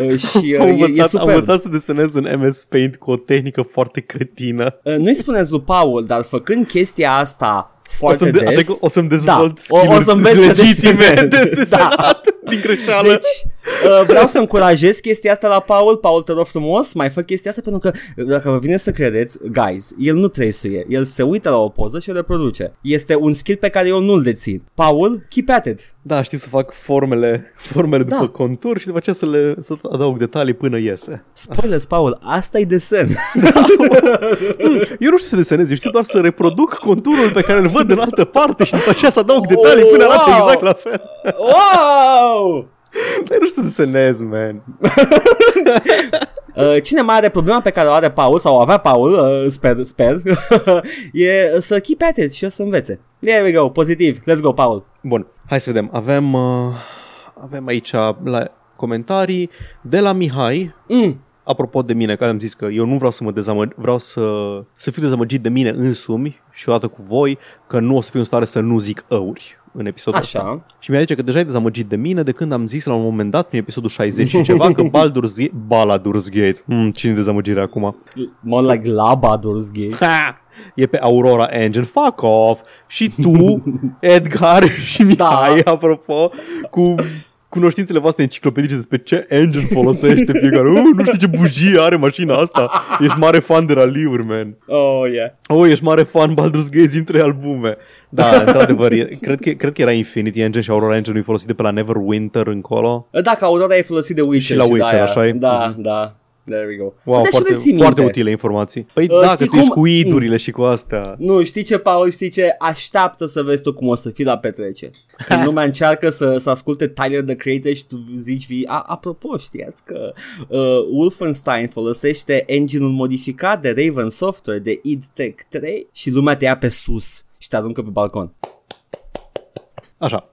uh, și uh, am, e, e învățat, am super. învățat să desenez în MS Paint cu o tehnică foarte cretină. Uh, nu-i spuneți lui Paul, dar făcând chestia asta O foarte să-mi, de, des... așa că o să-mi dezvolt Da, o- o skill-uri să înveți să legitime desenezi. de desenat din greșeală. Deci, uh, vreau să încurajez chestia asta la Paul. Paul, te rog frumos, mai fă chestia asta pentru că, uh, dacă vă vine să credeți, guys, el nu trăisuie. El se uită la o poză și o reproduce. Este un skill pe care eu nu-l dețin. Paul, keep at it. Da, știți să fac formele, formele Da. după contur și după aceea să le să adaug detalii până iese. Spoilers, Paul, asta e desen. Eu nu știu să desenez, eu știu doar să reproduc conturul pe care îl văd în altă parte și după aceea să adaug detalii până arată wow! exact la fel. wow! Dar eu nu știu să desenez, man. Uh, cine mai are problema pe care o are Paul sau o avea Paul, uh, sper, sper, e să keep at it și o să învețe. There we go, pozitiv. Let's go, Paul. Bun, hai să vedem. Avem, uh, avem aici la comentarii de la Mihai. Mm. Apropo de mine, că am zis că eu nu vreau să mă dezamăg, vreau să, să fiu dezamăgit de mine însumi și odată cu voi că nu o să fiu în stare să nu zic ăuri în episodul ăsta. Așa. Și mi-a zis că deja e dezamăgit de mine de când am zis la un moment dat, în episodul 60 și ceva, că Baldur's Gate, Baladur's Gate, hmm, cine dezamăgire acum? More like la Baldur's Gate. Ha! E pe Aurora Engine, fuck off! Și tu, Edgar și Mihai, da. apropo, cu cunoștințele voastre enciclopedice despre ce engine folosește fiecare. Uh, nu știu ce bujie are mașina asta. Ești mare fan de raliuri, man. Oh, yeah. Oh, ești mare fan Baldur's Gate zi trei albume. Da, într-adevăr, e, cred, că, cred că era Infinity Engine și Aurora Engine-ul e folosit de pe la Neverwinter încolo. Dacă Aurora e folosit de Witcher Și la Witcher, de-aia. așa e? Da, Mhm. da. There we go. Wow, Puteți și foarte, le ții foarte minte. utile informații. Păi Uh, da, că știi tu ești cum? cu idurile și cu astea. Nu, știi ce, Paul, știi ce? Așteaptă să vezi tu cum o să fii la petrece. Când lumea încearcă să, să asculte Tyler, the Creator și tu zici, vii, a, apropo, știați că uh, Wolfenstein folosește engine-ul modificat de Raven Software, de id Tech 3 și lumea te ia pe sus și te aruncă pe balcon. Așa.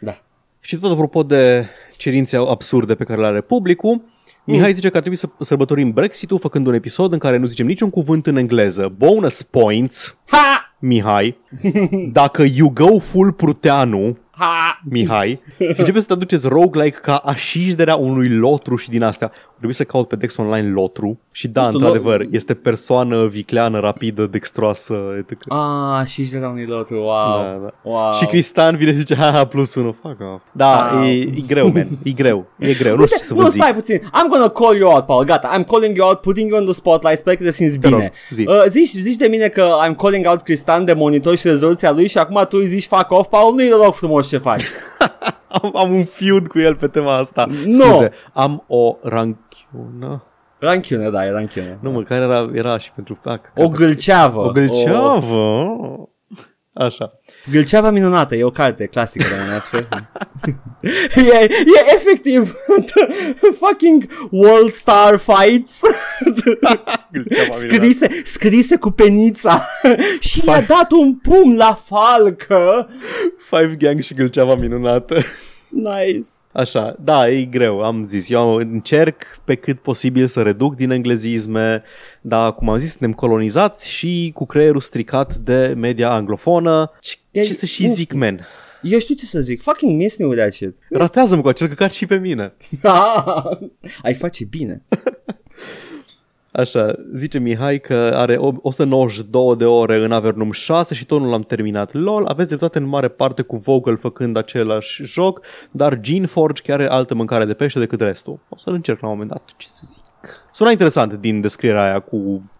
Da. Și tot apropo de cerințe absurde pe care le are publicul, Mihai zice că ar trebui să sărbătorim Brexit-ul făcând un episod în care nu zicem niciun cuvânt în engleză. Bonus points, Ha! Mihai. Dacă you go full pruteanu, Ha! Mihai, și începe să te aduceți roguelike ca așișderea unui lotru și din astea. Trebuie să caut pe Dex Online lotru și da, Nu știu, într-adevăr, lo- este persoană vicleană, rapidă, dextroasă, etc. Ah, și de la unui lotru, wow. Da, da. wow. Și Cristan vine și zice, haha, plus unul, fuck off. Da, Wow. e, e greu, man, e greu, e greu, nu știu ce să vă nu, zic. stai puțin. I'm gonna call you out, Paul. Gata, I'm calling you out, putting you on the spotlight. Sper că te simți Te rog, bine. zi. Uh, zici, zici de mine că I'm calling out Cristan de monitor și rezoluția lui și acum tu îi zici fuck off, Paul. Nu-i deloc frumos ce faci. Am, am un feud cu el pe tema asta. Nu. Scuze, am o ranchiună. Ranchiune, da, e ranchiune. Nu, măcar era, era și pentru... Ah, O gâlceavă. o gâlceavă. O... Așa. Gâlceava minunată, e o carte clasică românească. e, e efectiv fucking World Star Fights Gâlceava scrise, scrise cu penița și i-a dat un pumn la falcă. Five Gang și gâlceava minunată. Nice. Așa, da, e greu, am zis. Eu încerc pe cât posibil să reduc din englezisme, dar, cum am zis, suntem colonizați și cu creierul stricat de media anglofonă. Ce, ce să și zic, man? Eu știu ce să zic. Fucking miss me with that shit. Ratează-mă cu acel căcat și pe mine. Ai face bine. Așa, zice Mihai că are 192 de ore în Avernum 6 și tot nu l-am terminat. LOL, aveți dreptate în mare parte cu Vogel făcând același joc, dar Geneforge chiar are altă mâncare de pește decât restul. O să-l încerc la un moment dat, ce să zic. Suna interesant din descrierea aia cu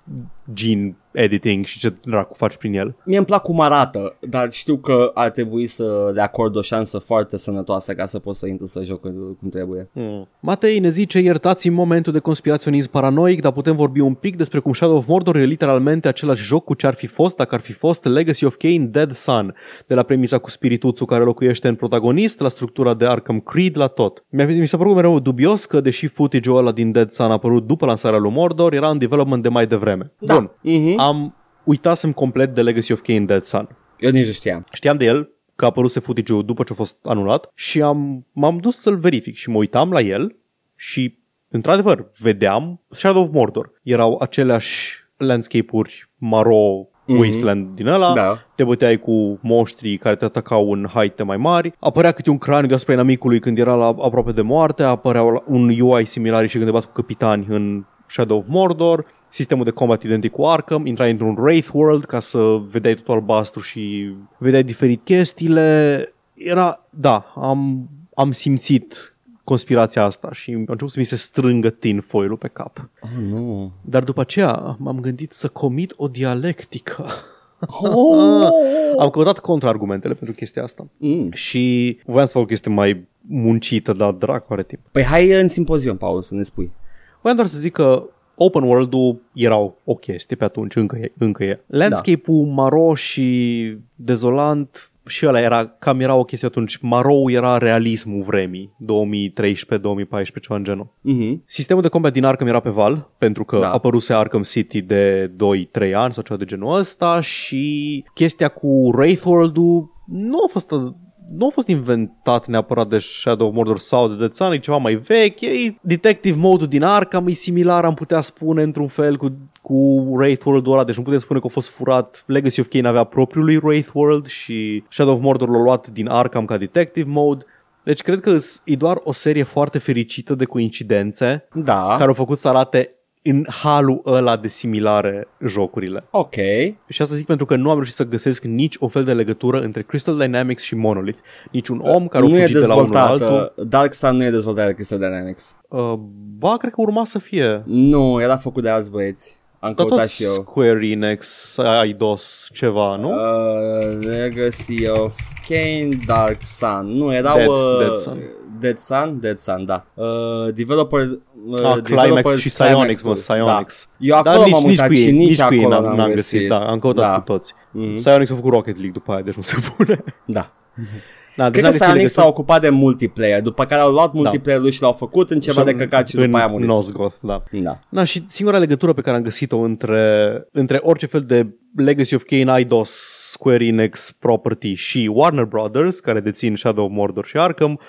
gene editing și ce dracu faci prin el. Mie îmi plac cum arată, dar știu că ar trebui să le acord o șansă foarte sănătoasă ca să pot să intru să joc cum trebuie. Hmm. Matei ne zice, iertați în momentul de conspiraționism paranoic, dar putem vorbi un pic despre cum Shadow of Mordor e literalmente același joc cu ce ar fi fost dacă ar fi fost Legacy of Kain Dead Sun, de la premisa cu spirituțul care locuiește în protagonist, la structura de Arkham Creed, la tot. Mi s-a părut mereu dubios că, deși footage-ul ăla din Dead Sun a apărut după lansarea lui Mordor, era în development de mai devreme. Da. Bun, Mm-hmm. am uitasem complet de Legacy of Kain Dead Sun. Eu nici nu știam. Știam de el că a apăruse footage după ce a fost anulat și am, m-am dus să-l verific și mă uitam la el și într-adevăr vedeam Shadow of Mordor. Erau aceleași landscape-uri maro Mhm. wasteland din ăla, Da. te băteai cu monștrii care te atacau în haite mai mari, apărea câte un craniu deasupra inamicului când era la, aproape de moarte, apărea un UI similar și când te bați cu capitani în Shadow of Mordor, sistemul de combat identic cu Arkham, intrai într-un Wraith World ca să vedeai totul albastru și vedeai diferit chestiile. Era, da, am, am simțit conspirația asta și a început să mi se strângă tinfoil-ul pe cap. Oh, nu. Dar după aceea m-am gândit să comit o dialectică. Oh! Am căutat contraargumentele pentru chestia asta. Mm. Și voiam să fac o chestie mai muncită, dar dracu are timp. Păi hai în simpozion, Paul, să ne spui. Voiam doar să zic că open world-ul era o chestie pe atunci, încă e. Încă e. Landscape-ul maro și dezolant și ăla era, cam era o chestie atunci. Marou era realismul vremii, 2013, 2014, ceva în genul. Mm-hmm. Sistemul de combat din Arkham era pe val, pentru că Da. da. apăruse Arkham City de 2-3 ani sau ceva de genul ăsta și chestia cu Wraith World-ul nu a fost nu a fost inventat neapărat de Shadow of Mordor sau de Dead Sun, e ceva mai vechi, e detective mode din Arkham, e similar, am putea spune într-un fel cu, cu Wraith World-ul ăla, deci nu putem spune că a fost furat, Legacy of Kain avea propriul lui Wraith World și Shadow of Mordor l-a luat din Arkham ca detective mode, deci cred că e doar o serie foarte fericită de coincidențe Da. care au făcut să arate în halul ăla de similare jocurile. Ok. Și asta zic pentru că nu am reușit să găsesc nici o fel de legătură între Crystal Dynamics și Monolith. Nici un om care a nu e fugit de la unul la altul. dezvoltată. Dark Sun nu e dezvoltată de Crystal Dynamics. Uh, ba, cred că urma să fie. Nu, era făcut de alți băieți. Am Dar căutat tot și eu. Square Enix, IDOS, ceva, nu? Uh, Legacy of Kane, Dark Sun. Nu, erau... Dead- uh, Dead Sun. Dead Sun? Dead Sun, da. Uh, developer, uh, ah, Climax developers și Psyonix, mă, Climax-ul. Psyonix. Da. Eu acolo Dar nici, m-am nici uitat cu ei, și nici, nici cu ei acolo n-am, n-am găsit. Da, am căutat da. cu toți. Mhm. Psyonix a făcut Rocket League după aia, deci nu se pune. Da. Da, Cred n-are că ție Psyonix legătură- s-a ocupat de multiplayer, după care au luat multiplayer-ul și l-au făcut în ceva Și de căcat și în după aia a murit. Nosgoth, da. Da. Na, și singura legătură pe care am găsit-o între, între orice fel de Legacy of Kain, IDOS, Square Enix property și Warner Brothers, care dețin Shadow of Mordor și Arkham,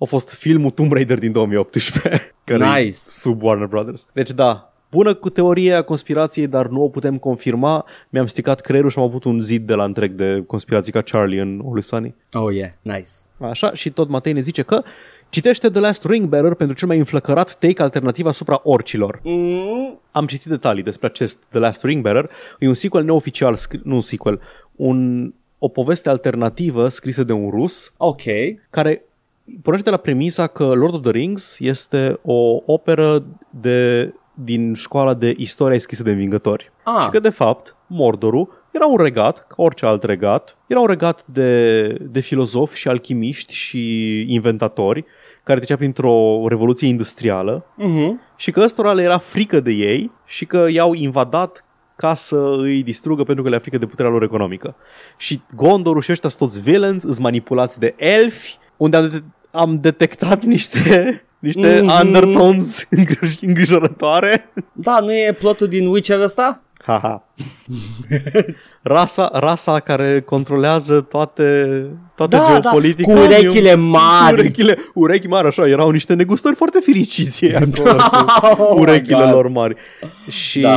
a fost filmul Tomb Raider din 2018, care e Nice. sub Warner Brothers. Deci da, bună cu teoria conspirației, dar nu o putem confirma. Mi-am sticat creierul și am avut un zid de la întreg de conspirații ca Charlie în Always Sunny. Oh, yeah, nice. Așa, și tot Matei ne zice că citește The Last Ring Bearer pentru cel mai înflăcărat take alternativ asupra orcilor. Mm, Am citit detalii despre acest The Last Ring Bearer. E un sequel neoficial, scri- nu un sequel, un, o poveste alternativă scrisă de un rus ok. care pornește de la premisa că Lord of the Rings este o operă de, din școala de istoria scrisă de învingători. Ah, Și că, de fapt, Mordorul era un regat, ca orice alt regat, era un regat de, de filozofi și alchimiști și inventatori care trecea printr-o revoluție industrială Mhm. și că ăstora le era frică de ei și că i-au invadat ca să îi distrugă pentru că le-a frică de puterea lor economică. Și Gondorul și ăștia sunt toți villains, îs manipulați de elfi, unde am, de- am detectat niște, niște Mhm. undertones îngrij- îngrijorătoare. Da, nu e plotul din Witcher ăsta? Haha. rasa, rasa care controlează toate, toată Da, da, geopolitica. cu urechile Cu mari. urechile, urechi mari, așa, erau niște negustori foarte fericiți ei acolo cu Oh my urechile God. lor mari. Și Da.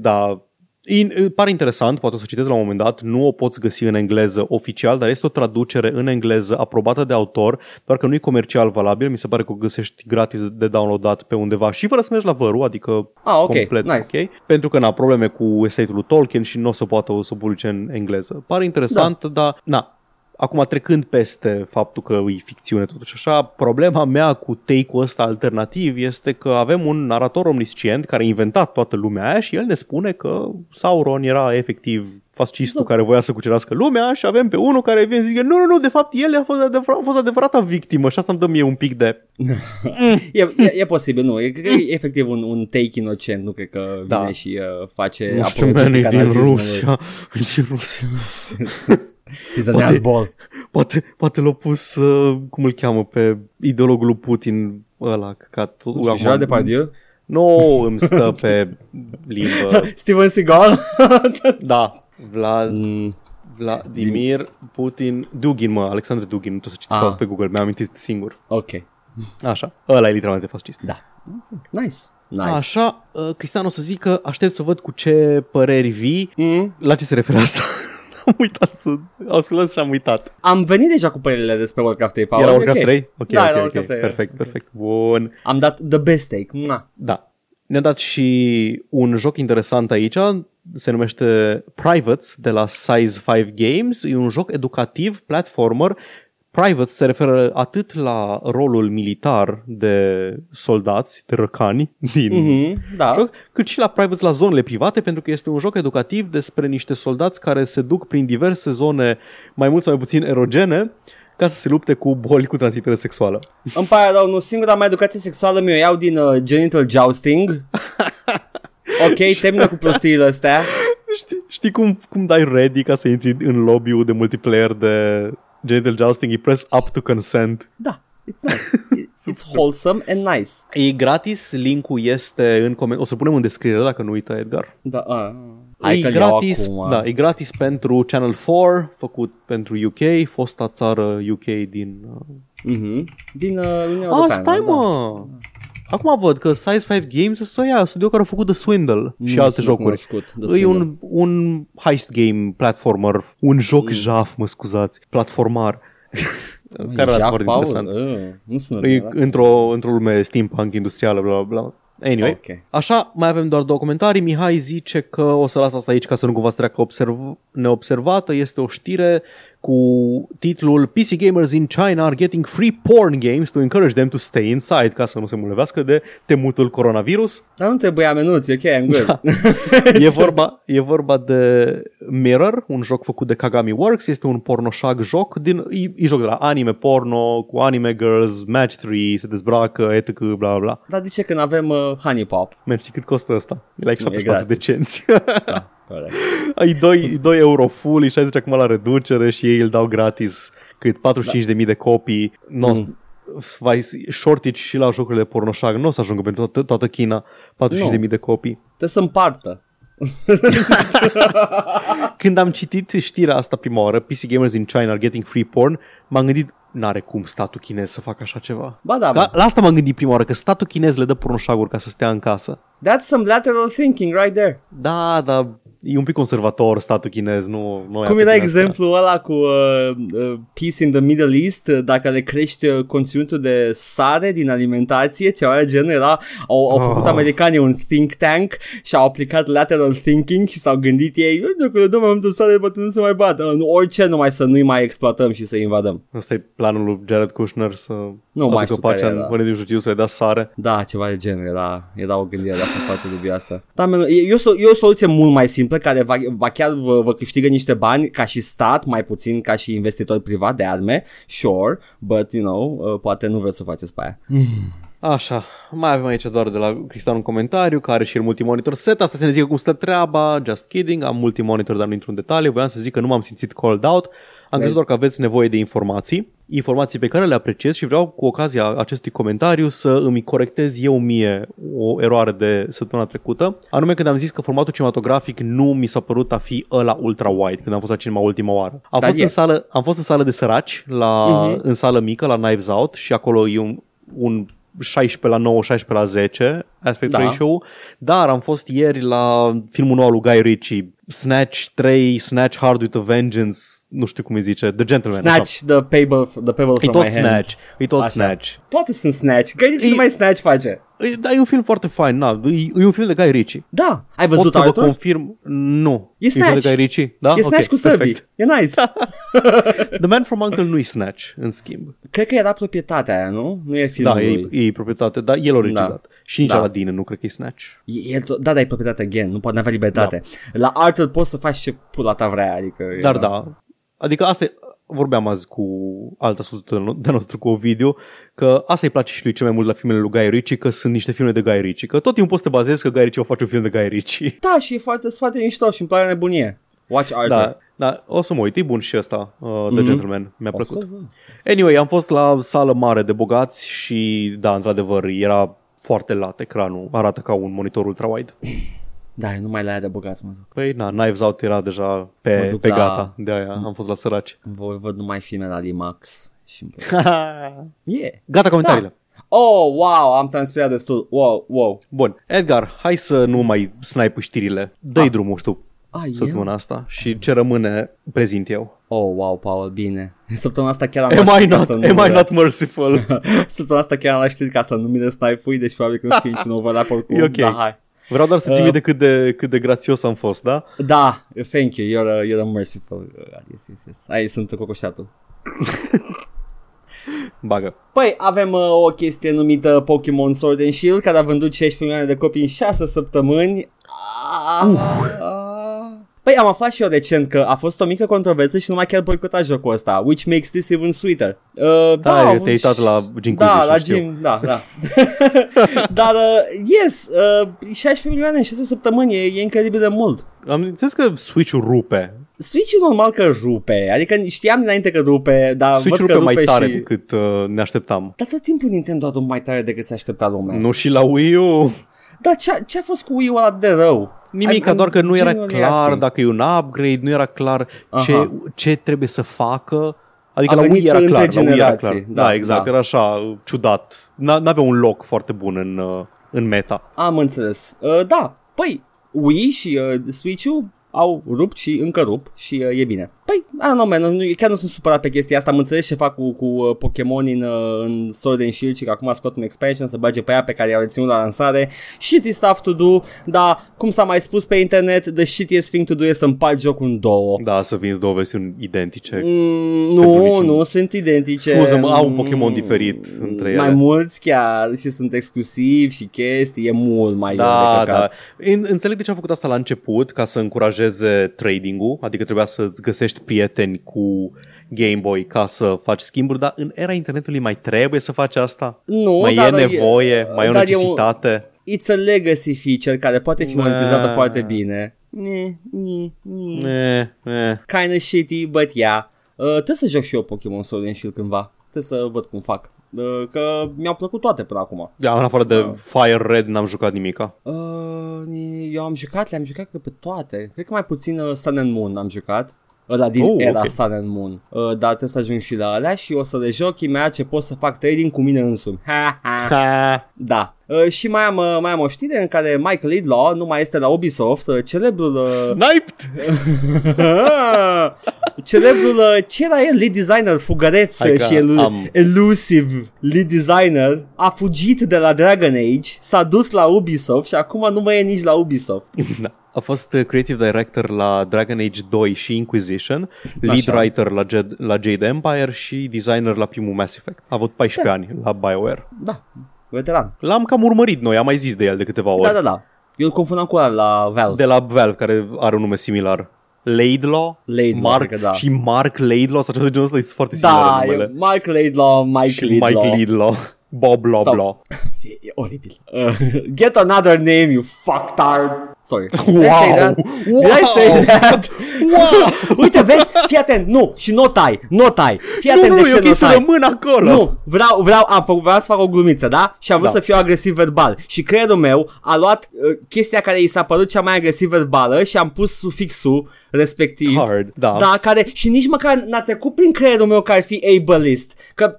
da, da In, pare interesant, poate o să o citesc la un moment dat, nu o poți găsi în engleză oficial, dar este o traducere în engleză aprobată de autor, doar că nu e comercial valabil, mi se pare că o găsești gratis de downloadat pe undeva și fără să mergi la vărul, adică Ah, ok, complet nice. ok, pentru că n-a probleme cu estate-ul lui Tolkien și nu o să poată o să publice în engleză. Pare interesant, da. dar na, Acum trecând peste faptul că e ficțiune totuși așa, problema mea cu take-ul ăsta alternativ este că avem un narator omniscient care a inventat toată lumea aia și el ne spune că Sauron era efectiv fascistul Exact. care voia să cucerească lumea și avem pe unul care vine și zice nu, nu, nu, de fapt el a fost, adevărat, a fost adevărata victimă și asta îmi dă mie un pic de... E, e, e posibil, nu. E, cred că e efectiv un, un take inocent, nu cred că vine Da. și uh, face Nu știu, man, e apologetica din nazismului. Rusia. E din Rusia. He's an Poate- asshole. Poate, poate l-a pus, uh, cum îl cheamă, pe ideologul lui Putin ăla, căcat. Nu știu, Gerard Depardieu? Nu, îmi stă pe limbă. Steven Seagal? Da, Vlad, mm, Vladimir Putin, Dugin, mă, Alexandru Dugin, nu trebuie să citiți Ah. ah. pe Google, mi-am amintit singur. ok, Așa, ăla e literalmente fascist. da. Nice. Nice. Așa, uh, Cristian o să zic că aștept să văd cu ce păreri vii. Mm. La ce se referă asta? am uitat să... Ascultați și am uitat. Am venit deja cu părerile despre Warcraft 3, Paul. Era E Warcraft ok. 3? Ok, Da, ok, era ok. Warcraft 3, Perfect, ok. perfect. Bun. Am dat the best take. Mua. Da. Ne-a dat și un joc interesant aici, se numește Privates de la Size 5 Games. E un joc educativ, platformer. Privates se referă atât la rolul militar de soldați, de răcani din Mhm, da. joc, cât și la Privates la zonele private, pentru că este un joc educativ despre niște soldați care se duc prin diverse zone mai mult sau mai puțin erogene ca să se lupte cu boli cu transmitere sexuală. Îmi pare rău, nu singura mea educație sexuală mi-o iau din uh, genital jousting. ok, termină cu prostiile astea. Știi, știi cum, cum dai ready ca să intri în lobby-ul de multiplayer de Genital Jousting? E press up to consent. Da, it's nice. It's, it's wholesome and nice. E gratis, linkul este în coment. O să punem în descriere dacă nu uită Edgar. Da, a, hai e că-l iau gratis, acum. da, e gratis pentru Channel 4, făcut pentru UK, fosta țară UK din... Uh... Mhm. Din uh, Uniunea Ah, Europeană. stai da. Mă! Acum văd că Size 5 Games este ăia, studio care a făcut The Swindle și Nu alte sunt jocuri. cunoscut, The E Swindle. un, un heist game platformer, un joc Mm. jaf, mă scuzați, platformar. Măi, care era Jaf, foarte Paul? interesant. Uh, nu sună E bine, da? într-o, într-o lume steampunk industrială, bla bla bla. Anyway, Ok. așa, mai avem doar două comentarii. Mihai zice că o să las asta aici ca să nu cumva să treacă observ- neobservată. Este o știre cu titlul PC gamers in China are getting free porn games to encourage them to stay inside ca să nu se mulevească de temutul coronavirus. Dar nu trebuie amenuți, ok, I'm good. Da. E vorba, e vorba de Mirror, un joc făcut de Kagami Works, este un pornoșag joc, din, e, e joc de la anime porno, cu anime girls, match 3, se dezbracă, etc, bla bla bla. Dar de ce când avem uh, Honey Pop? Mergi, cât costă ăsta? E like Nu, e 74 de gratis. cenți. Da, corect. e 2, e 2 euro full, e 60 acum la reducere și ei îl dau gratis cât 45.000 de copii. No, Mm. vai, shortage și la jocurile pornoșag, nu o să ajungă pentru toată, toată China 45.000 de copii. Trebuie să împartă. Când am citit știrea asta prima oară, PC gamers in China are getting free porn, m-am gândit, n-are cum statul chinez să facă așa ceva. Ba da, La, bă. la asta m-am gândit prima oară, că statul chinez le dă pornoșaguri ca să stea în casă. That's some lateral thinking right there. Da, dar e un pic conservator statul chinez, nu, nu Cum ia pe era din astea. exemplul ăla cu uh, uh, Peace in the Middle East, uh, dacă le crești uh, conținutul de sare din alimentație, ceva de genul, era, au, au făcut Oh. americanii un think tank și au aplicat lateral thinking și s-au gândit ei, "Ui, dacă le dăm mai multă sare, poate nu se mai bată, Uh, orice numai să nu-i mai exploatăm și să invadăm. Asta e planul lui Jared Kushner să Nu mai știu aducă pacea care în era. Orientul Mijlociu să le dea sare. Da, ceva de genul, era, era o gândire de asta foarte dubioasă. Da, man, e, e, o, so- e o soluție mult mai simplă simplă care va, va chiar vă, vă câștigă niște bani ca și stat, mai puțin ca și investitor privat de arme, sure, but you know, uh, poate nu vreți să faceți pe aia. Așa, mai avem aici doar de la Cristian un comentariu care are și el multimonitor set. Asta să ne zică cum stă treaba, just kidding, am multimonitor, dar nu intru în detalii. Voiam să zic că nu m-am simțit called out. Am crezut doar că aveți nevoie de informații, informații pe care le apreciez și vreau cu ocazia acestui comentariu să îmi corectez eu mie o eroare de săptămâna trecută, anume când am zis că formatul cinematografic nu mi s-a părut a fi ăla ultra-wide când am fost la cinema ultima oară. Am, Dar fost e. în, sală, am fost în sală de săraci, la, Mhm. în sală mică, la Knives Out și acolo e un, un 16 la 9, 16 la 10 aspect Da. ratio, dar am fost ieri la filmul nou al lui Guy Ritchie, Snatch 3, Snatch Hard with a Vengeance, nu știu cum îi zice, The Gentleman. Snatch the pebble, the pebble E from tot my hand. Snatch, e tot Așa. Snatch. Toate sunt Snatch, că nici E- nu mai Snatch face. E, dar e un film foarte fain, na, e, e un film de Guy Ritchie. Da, ai Pot văzut să vă Arthur? confirm, nu. E un film Snatch. de Guy Ritchie? Da? E Snatch Ok, cu sărbii. perfect. E nice. The Man from Uncle nu e Snatch, în schimb. Cred că era proprietatea aia, nu? Nu e filmul Da, e, lui. e proprietate, dar el a regizat. Și nici Da. Aladdin nu cred că e Snatch. E- El, tot- da, dar e proprietate again, nu poate avea libertate. La Arthur poți să faci ce pula ta vrea, adică... e- Dar da, adică asta e, vorbeam azi cu alt ascultător de nostru, cu Ovidiu, că asta îi place și lui cel mai mult la filmele lui Guy Ritchie, că sunt niște filme de Guy Ritchie, că tot timpul poți să te bazezi că Guy Ritchie o face un film de Guy Ritchie. Da, și e foarte, sunt foarte mișto și îmi pare nebunie. Watch Arthur. Da, da, o să mă uit, e bun și ăsta, uh, The Mhm. Gentleman, mi-a O plăcut. să văd. Anyway, am fost la sală mare de bogați și, da, într-adevăr, era foarte lat ecranul, arată ca un monitor ultra-wide. Da, eu nu mai la aia de bogați, mă duc. Păi, na, Knives Out era deja Mă pe, duc pe la- gata, de aia am fost la săraci. Voi văd numai filme la Limax. Și îmi place. yeah. Gata comentariile. Oh, wow, am transpirat destul. Wow, wow. Bun, Edgar, hai să nu mai snipe știrile. Dă-i Ah. drumul, știu, Ah, săptămâna eu? asta și ce rămâne prezint eu. Oh, wow, Paul, bine. Săptămâna asta chiar am Am luat I știri ca not, să am nu I not merciful? Săptămâna asta chiar am luat știri ca să nu mi le snipe deci probabil că nu știu niciun overlap oricum. E ok. Da, hai. Vreau doar să ții Uh. minte cât de, cât de grațios am fost, da? Da, thank you, you're a, you're a merciful. God, yes, yes, yes. Aici sunt cocoșatul. Bagă. Păi, avem uh, o chestie numită Pokémon Sword and Shield, care a vândut 16 milioane de copii în 6 săptămâni. Ah, Păi am aflat și eu recent că a fost o mică controversă și nu mai chiar boicota jocul ăsta, which makes this even sweeter. Uh, Da, au da avut te-ai și- uitat la Jim Da, Cuiziș, la știu. Jim, da, da. Dar, uh, yes, uh, 16 milioane în 6 săptămâni, e, e incredibil de mult. Am înțeles că Switch-ul rupe. Switch-ul normal că rupe, adică știam dinainte că rupe, dar Switch-ul văd că rupe mai tare și... decât uh, ne așteptam. Dar tot timpul Nintendo a dat mai tare decât se aștepta lumea. Nu și la Wii U. Dar ce, ce a fost cu Wii-ul ăla de rău? Nimic, Ai- doar că nu era genul clar asking. dacă e un upgrade, nu era clar ce, Aha. ce trebuie să facă. Adică A la venit Wii era între clar, la Wii era generații, clar. Da, da, exact, da. era așa ciudat. N- N-avea un loc foarte bun în, uh, în meta. Am înțeles. Uh, da, păi, Wii și uh, Switch-ul au rupt și încă rup și uh, e bine. Păi, I don't know, man, nu, chiar nu sunt supărat pe chestia asta, am înțeles ce fac cu, cu uh, Pokémon în, uh, în Sword and Shield și că acum scot un expansion să bage pe ea pe care i-au reținut la lansare. Shitty stuff to do, dar cum s-a mai spus pe internet, the shittiest thing to do e să împarți jocul în două. Da, să vinzi două versiuni identice. Mm, Pentru nu, niciun- nu sunt identice. Scuză-mă, au un Mm, Pokémon diferit între ele. Mai mulți chiar și sunt exclusivi și chestii, e mult mai Da, de da. căcat. În- Înțeleg de ce a făcut asta la început, ca să încurajeze trading-ul, adică trebuia să-ți găsești prieteni cu Game Boy ca să faci schimburi, dar în era internetului mai trebuie să faci asta? Nu, mai dar e nevoie? mai e o dar necesitate? it's a legacy feature care poate fi Da. monetizată foarte bine. Ne, ne, ne. Eh, eh. Kinda shitty, but yeah. Uh, trebuie să joc și eu Pokémon Sword and Shield cândva. Trebuie să văd cum fac. Uh, că mi-au plăcut toate până acum. Da, în afară de Da. Fire Red n-am jucat nimica. Uh, eu am jucat, le-am jucat cred pe toate. Cred că mai puțin uh, Sun and Moon am jucat. Ăla din Oh, oh, era ok. okay. Sun and Moon. Uh, dar trebuie să ajung și la alea și o să le joc imediat ce pot să fac trading cu mine însumi. Ha, ha. Ha. Da. Uh, și mai am, uh, mai am o știre în care Michael Idlaw nu mai este la Ubisoft, uh, celebrul... Uh, Sniped! celebrul, uh, ce era el, lead designer fugăreț Hai uh, că și el, am- elusive lead designer, a fugit de la Dragon Age, s-a dus la Ubisoft și acum nu mai e nici la Ubisoft. Da. A fost uh, creative director la Dragon Age 2 și Inquisition, lead Așa. writer la, Jed, la Jade Empire și designer la primul Mass Effect. A avut 14 Da. ani la BioWare. Da, veteran. L-am cam urmărit noi, am mai zis de el de câteva ori. Da, da, da. Eu îl confundam cu ăla la Valve. De la Valve, care are un nume similar. Laidlaw, Laidlaw, Mark, cred că da. și Mark Laidlaw sau ceva de genul ăsta, e foarte similar Da, numele. e Mark Laidlaw, Mike și Laidlaw. Mike Laidlaw. Bob Law Sau- Law. E, e oribil. Uh, get another name, you fucktard. Sorry. Did I say Wow! that? Did I say that? Wow! Uite, vezi? Fii atent. Nu, și nu o tai. Nu o tai. Fii Nu, atent nu, de e ce nu o ok să tai. rămân acolo. Nu, vreau, vreau, am făcut, vreau să fac o glumiță, da? Și am vrut Da. să fiu agresiv verbal. Și creierul meu a luat uh, chestia care i s-a părut cea mai agresiv verbală și am pus sufixul respectiv. Hard, da. Da, care și nici măcar n-a trecut prin creierul meu că ar fi ableist. Că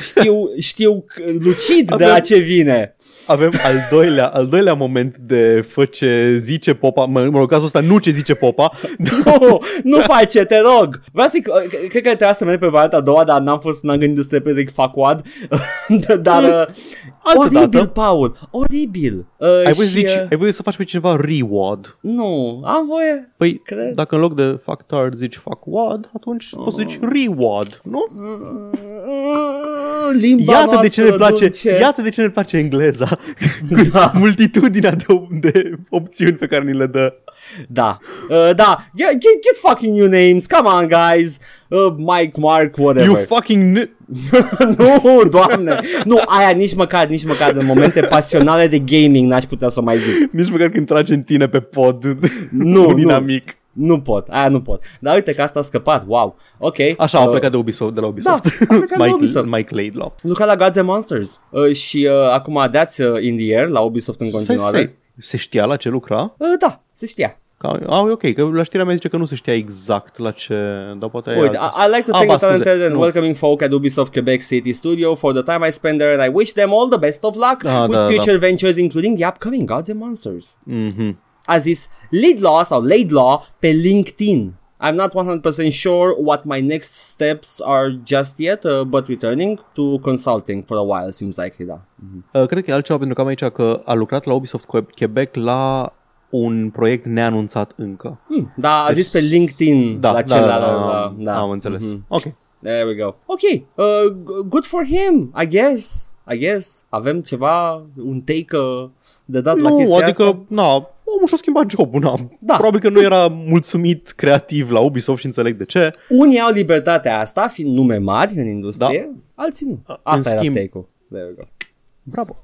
știu, știu lucid de Avem- la ce vine. Avem al doilea, al doilea moment de fă ce zice popa, mă, mă rog, cazul ăsta nu ce zice popa, Nu, nu face, te rog. Vreau să cred că trebuia să merg pe varianta a doua, dar n-am fost, n-am gândit să repede zic fuck what. dar uh, Altă oribil, dată. Paul, oribil. Uh, ai voie, să și, zici, uh, ai voie să faci pe cineva reward. Nu, am voie. Păi, Cred. dacă în loc de fuck tard zici fuck wad, atunci poți să zici reward, nu? Limba Iată de ce ne noastră place, dulce. iată de ce ne place engleza. Da. Multitudinea de, de opțiuni pe care ni le dă. Da, uh, da, get, get, get fucking new names, come on guys, uh, Mike, Mark, whatever. You fucking n- nu, doamne, nu, aia nici măcar, nici măcar în momente pasionale de gaming n-aș putea să o mai zic. Nici măcar când trage în tine pe pod Nu, un nu. inamic. Nu pot, aia nu pot. Dar uite că asta a scăpat, wow, ok. Așa, au uh, plecat de Ubisoft, de la Ubisoft. Da, a plecat de la Mike, Ubisoft. Mike Laidlaw. Lucra la Gods and Monsters uh, și uh, acum dați uh, in the air la Ubisoft în continuare. Stai, stai. Se știa la ce lucra? Uh, da, se știa. Ca, a, e ok, că la știrea mea zice că nu se știa exact la ce, dar poate e Uite, altă- I, I like to Ah, thank ba, the talented scuze, and nu. welcoming folk at Ubisoft Quebec City Studio for the time I spent there and I wish them all the best of luck Ah, with da, da, future ventures including the upcoming Gods and Monsters. Mhm. A zis Laidlaw sau Laidlaw pe LinkedIn. I'm not 100% sure what my next steps are just yet, uh, but returning to consulting for a while seems likely, da. Uh, Cred că e altceva pentru că am aici că a lucrat la Ubisoft Que- Quebec la un proiect neanunțat încă. Hmm, da, a zis pe LinkedIn Da, la da, celălalt. da, la- da, da. am înțeles. Mhm. Ok. There we go. Ok, uh, g- good for him, I guess. I guess. Avem ceva, un take uh, de dat la Nu, chestia adică, asta? na, omul și-a schimbat jobul, na. Da. Probabil că nu era mulțumit creativ la Ubisoft și înțeleg de ce. Unii au libertatea asta, fiind nume mari în industrie, alții nu. În Asta era schimb- take-ul. There we go. Bravo.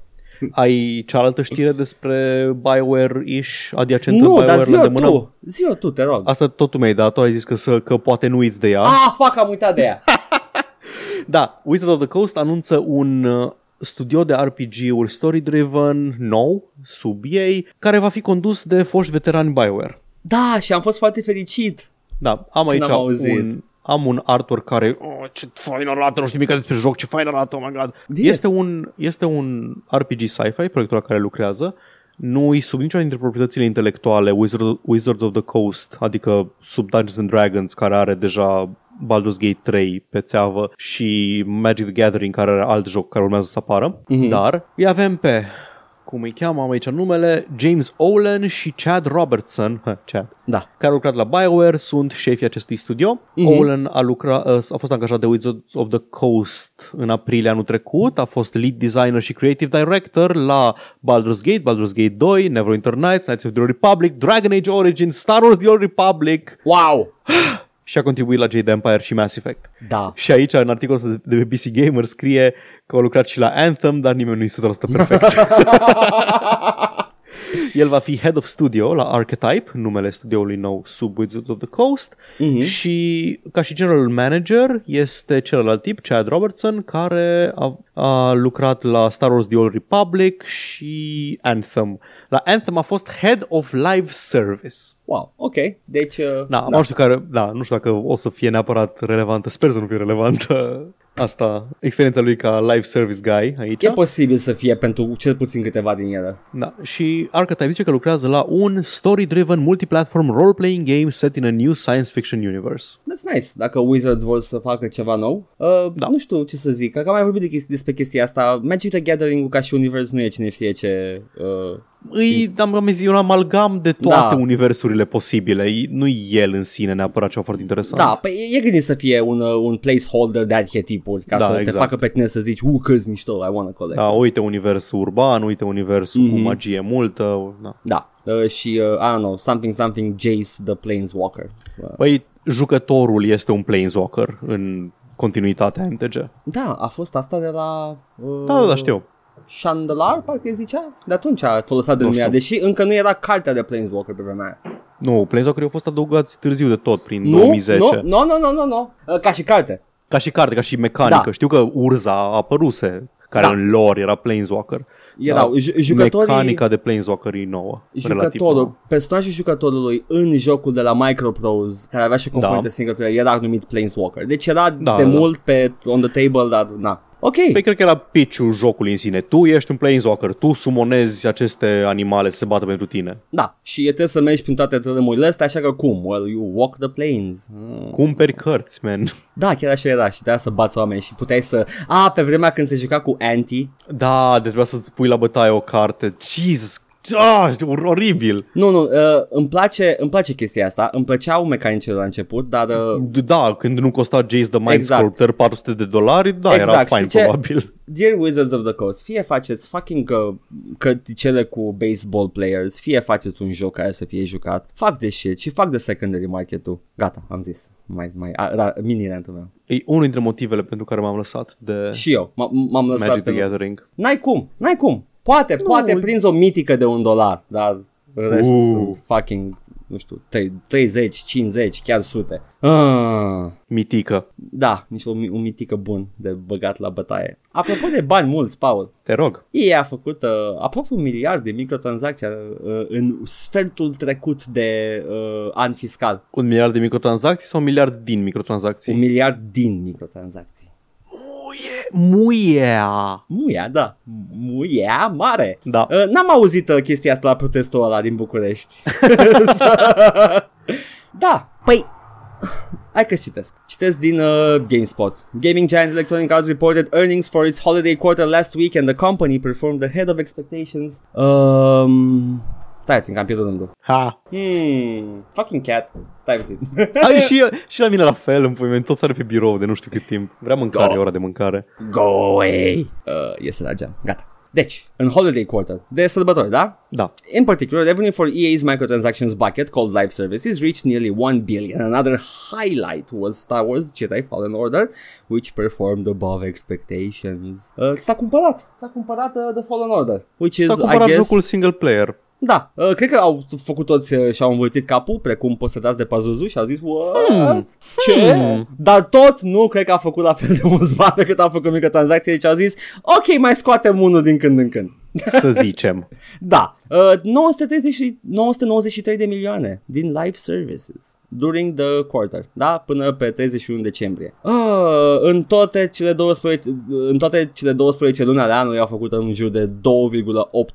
Ai cealaltă știre despre BioWare-ish, adiacentă Nu, BioWare dar la zi-o îndemână? tu. Zi-o tu, te rog. Asta tot tu mi-ai dat, tu ai zis că, să, că poate nu uiți de ea. Ah, fuck, am uitat de ea. Da, Wizard of the Coast anunță un uh, studio de RPG-uri story-driven nou, sub ei, care va fi condus de foști veterani BioWare. Da, și am fost foarte fericit. Da, am aici N-am auzit. un, am un artwork care, oh, ce fain arată, nu știu nimic despre joc, ce fain arată, oh my god. Yes. Este, un, este un RPG sci-fi, proiectul la care lucrează, nu-i sub nicio dintre proprietățile intelectuale Wizard, Wizards of the Coast, adică sub Dungeons and Dragons, care are deja Baldur's Gate 3 pe țeavă și Magic the Gathering, care are alt joc care urmează să apară, Mhm. dar îi avem pe cum îi cheamă, am aici numele, James Olen și Chad Robertson, ha, Chad, Da. care au lucrat la BioWare, sunt șefii acestui studio. Mhm. Mm-hmm. Olen a, lucrat, a fost angajat de Wizards of the Coast în aprilie anul trecut, a fost lead designer și creative director la Baldur's Gate, Baldur's Gate 2, Neverwinter Nights, Knights of the Old Republic, Dragon Age Origins, Star Wars The Old Republic Wow. și a contribuit la Jade Empire și Mass Effect. Da. Și aici, în articolul ăsta de pe PC Gamer, scrie că a lucrat și la Anthem, dar nimeni nu e 100% perfect. El va fi Head of Studio la Archetype, numele studioului nou sub Wizards of the Coast Mhm. și ca și General Manager este celălalt tip, Chad Robertson, care a, a lucrat la Star Wars The Old Republic și Anthem. La Anthem a fost Head of Live Service. Wow, ok. Deci, uh, Da, da. Nu, știu care, da, nu știu dacă o să fie neapărat relevantă, sper să nu fie relevantă asta, experiența lui ca live service guy aici. e posibil să fie pentru cel puțin câteva din ele. Da, și Archetype zice că lucrează la un story-driven multiplatform role-playing game set in a new science fiction universe. That's nice. Dacă Wizards vor să facă ceva nou, uh, Da. nu știu ce să zic. Că am mai vorbit de chesti- despre chestia asta. Magic the Gathering ca și univers nu e cine știe ce... Uh, Îi, am, am zis, un amalgam de toate Da. universurile posibile. E- Nu el în sine neapărat ceva foarte interesant. da, păi e gândit să fie un, uh, un placeholder de arhetipuri ca Da, să te exact. facă pe tine să zici, uh, câți mișto, I wanna collect. Da, uite universul urban, uite universul mm-hmm. cu Mhm. magie multă. Da. Da. uh, și, uh, I don't know, something, something, Jace the Planeswalker. Uh, Păi, jucătorul este un Planeswalker în continuitatea MTG. da, a fost asta de la... Uh, Da, da, da, știu. Chandelar, parcă îi zicea? De atunci a folosit de Nu lumea, știu. deși încă nu era cartea de Planeswalker pe vremea aia. Nu, Planeswalker au fost adăugați târziu de tot, prin Nu, 2010. nu, nu, nu, nu, nu, nu. Uh, ca și carte. Ca și carte, ca și mecanică. Da. Știu că Urza apăruse, care Da. în lore era Planeswalker. Erau Da. ju- jucătorii... Mecanica de Planeswalker e nouă. relativ nouă. Jucătorul, personajul jucătorului în jocul de la Microprose, care avea și componente Da. single player, era numit Planeswalker. Deci era Da, de da, da. mult pe on the table, dar na. Ok. Păi cred că era pitch-ul jocului în sine. Tu ești un Planeswalker, tu sumonezi aceste animale să se bată pentru tine. Da, și e trebuie să mergi prin toate tărâmurile astea, așa că cum? Well, you walk the planes. Mm. Cumperi cărți, man. Da, chiar așa era și trebuia să bați oameni și puteai să... A, pe vremea când se juca cu anti, Da, de trebuia să-ți pui la bătaie o carte. Jesus, ah, or- oribil. Nu, nu, uh, îmi, place, îmi place chestia asta, îmi plăceau mecanicile la început, dar... Uh, Da, când nu costa Jace the Mind Exact. Sculptor 400 de dolari, da, era Exact, fain știi ce? probabil. Dear Wizards of the Coast, fie faceți fucking uh, cărticele cu baseball players, fie faceți un joc care să fie jucat, fac de shit și fac de secondary market-ul. Gata, am zis. Mai, mai, a, da, mini rentul meu. E unul dintre motivele pentru care m-am lăsat de Și eu, m- m-am lăsat Magic pe... the Gathering. N-ai cum, n-ai cum. Poate, Nu. poate prinzi o mitică de un dolar, dar rest Uh. sunt fucking, nu știu, 30, 50, chiar sute. Ah. Mitică. Da, nici un, un mitică bun de băgat la bătaie. Apropo de bani mulți, Paul, Te rog. EA a făcut uh, aproape un miliard de microtransacții uh, în sfertul trecut de uh, an fiscal. Un miliard de microtransacții sau un miliard din Un microtransacții? miliard din microtransacții. Muie, muia. Muia, da. Muia mare. Da. Uh, n-am auzit uh, chestia asta la protestul ăla din București. da, păi Hai că citesc. Citesc din uh, GameSpot. Gaming giant Electronic Arts reported earnings for its holiday quarter last week and the company performed ahead of expectations. Um, stai țin, că am pierdut rândul. Ha. Hmm, fucking cat. Stai puțin. Hai și, și la mine la fel, în pui tot are pe birou de nu știu cât timp. Vrea mâncare, Go. e ora de mâncare. Go away. Uh, iese la geam. Gata. Deci, în holiday quarter, de sărbători, da? Da. In particular, revenue for EA's microtransactions bucket called Live Services reached nearly 1 billion. Another highlight was Star Wars Jedi Fallen Order, which performed above expectations. Uh, s-a cumpărat, s-a cumpărat uh, The Fallen Order, which is, S-a I cumpărat guess, jocul single player. Da, uh, cred că au făcut toți uh, și-au învârtit capul, precum posetați de Pazuzu și au zis, what? Hmm. Ce? Hmm. Dar tot nu cred că a făcut la fel de mulți bani cât a făcut microtransacții, deci au zis, ok, mai scoatem unul din când în când. Să zicem. Da, uh, 930, și- 993 de milioane din live services during the quarter, da, până pe 31 decembrie. Uh, în toate cele 12 în toate cele 12 luni ale anului au făcut în jur de 2,8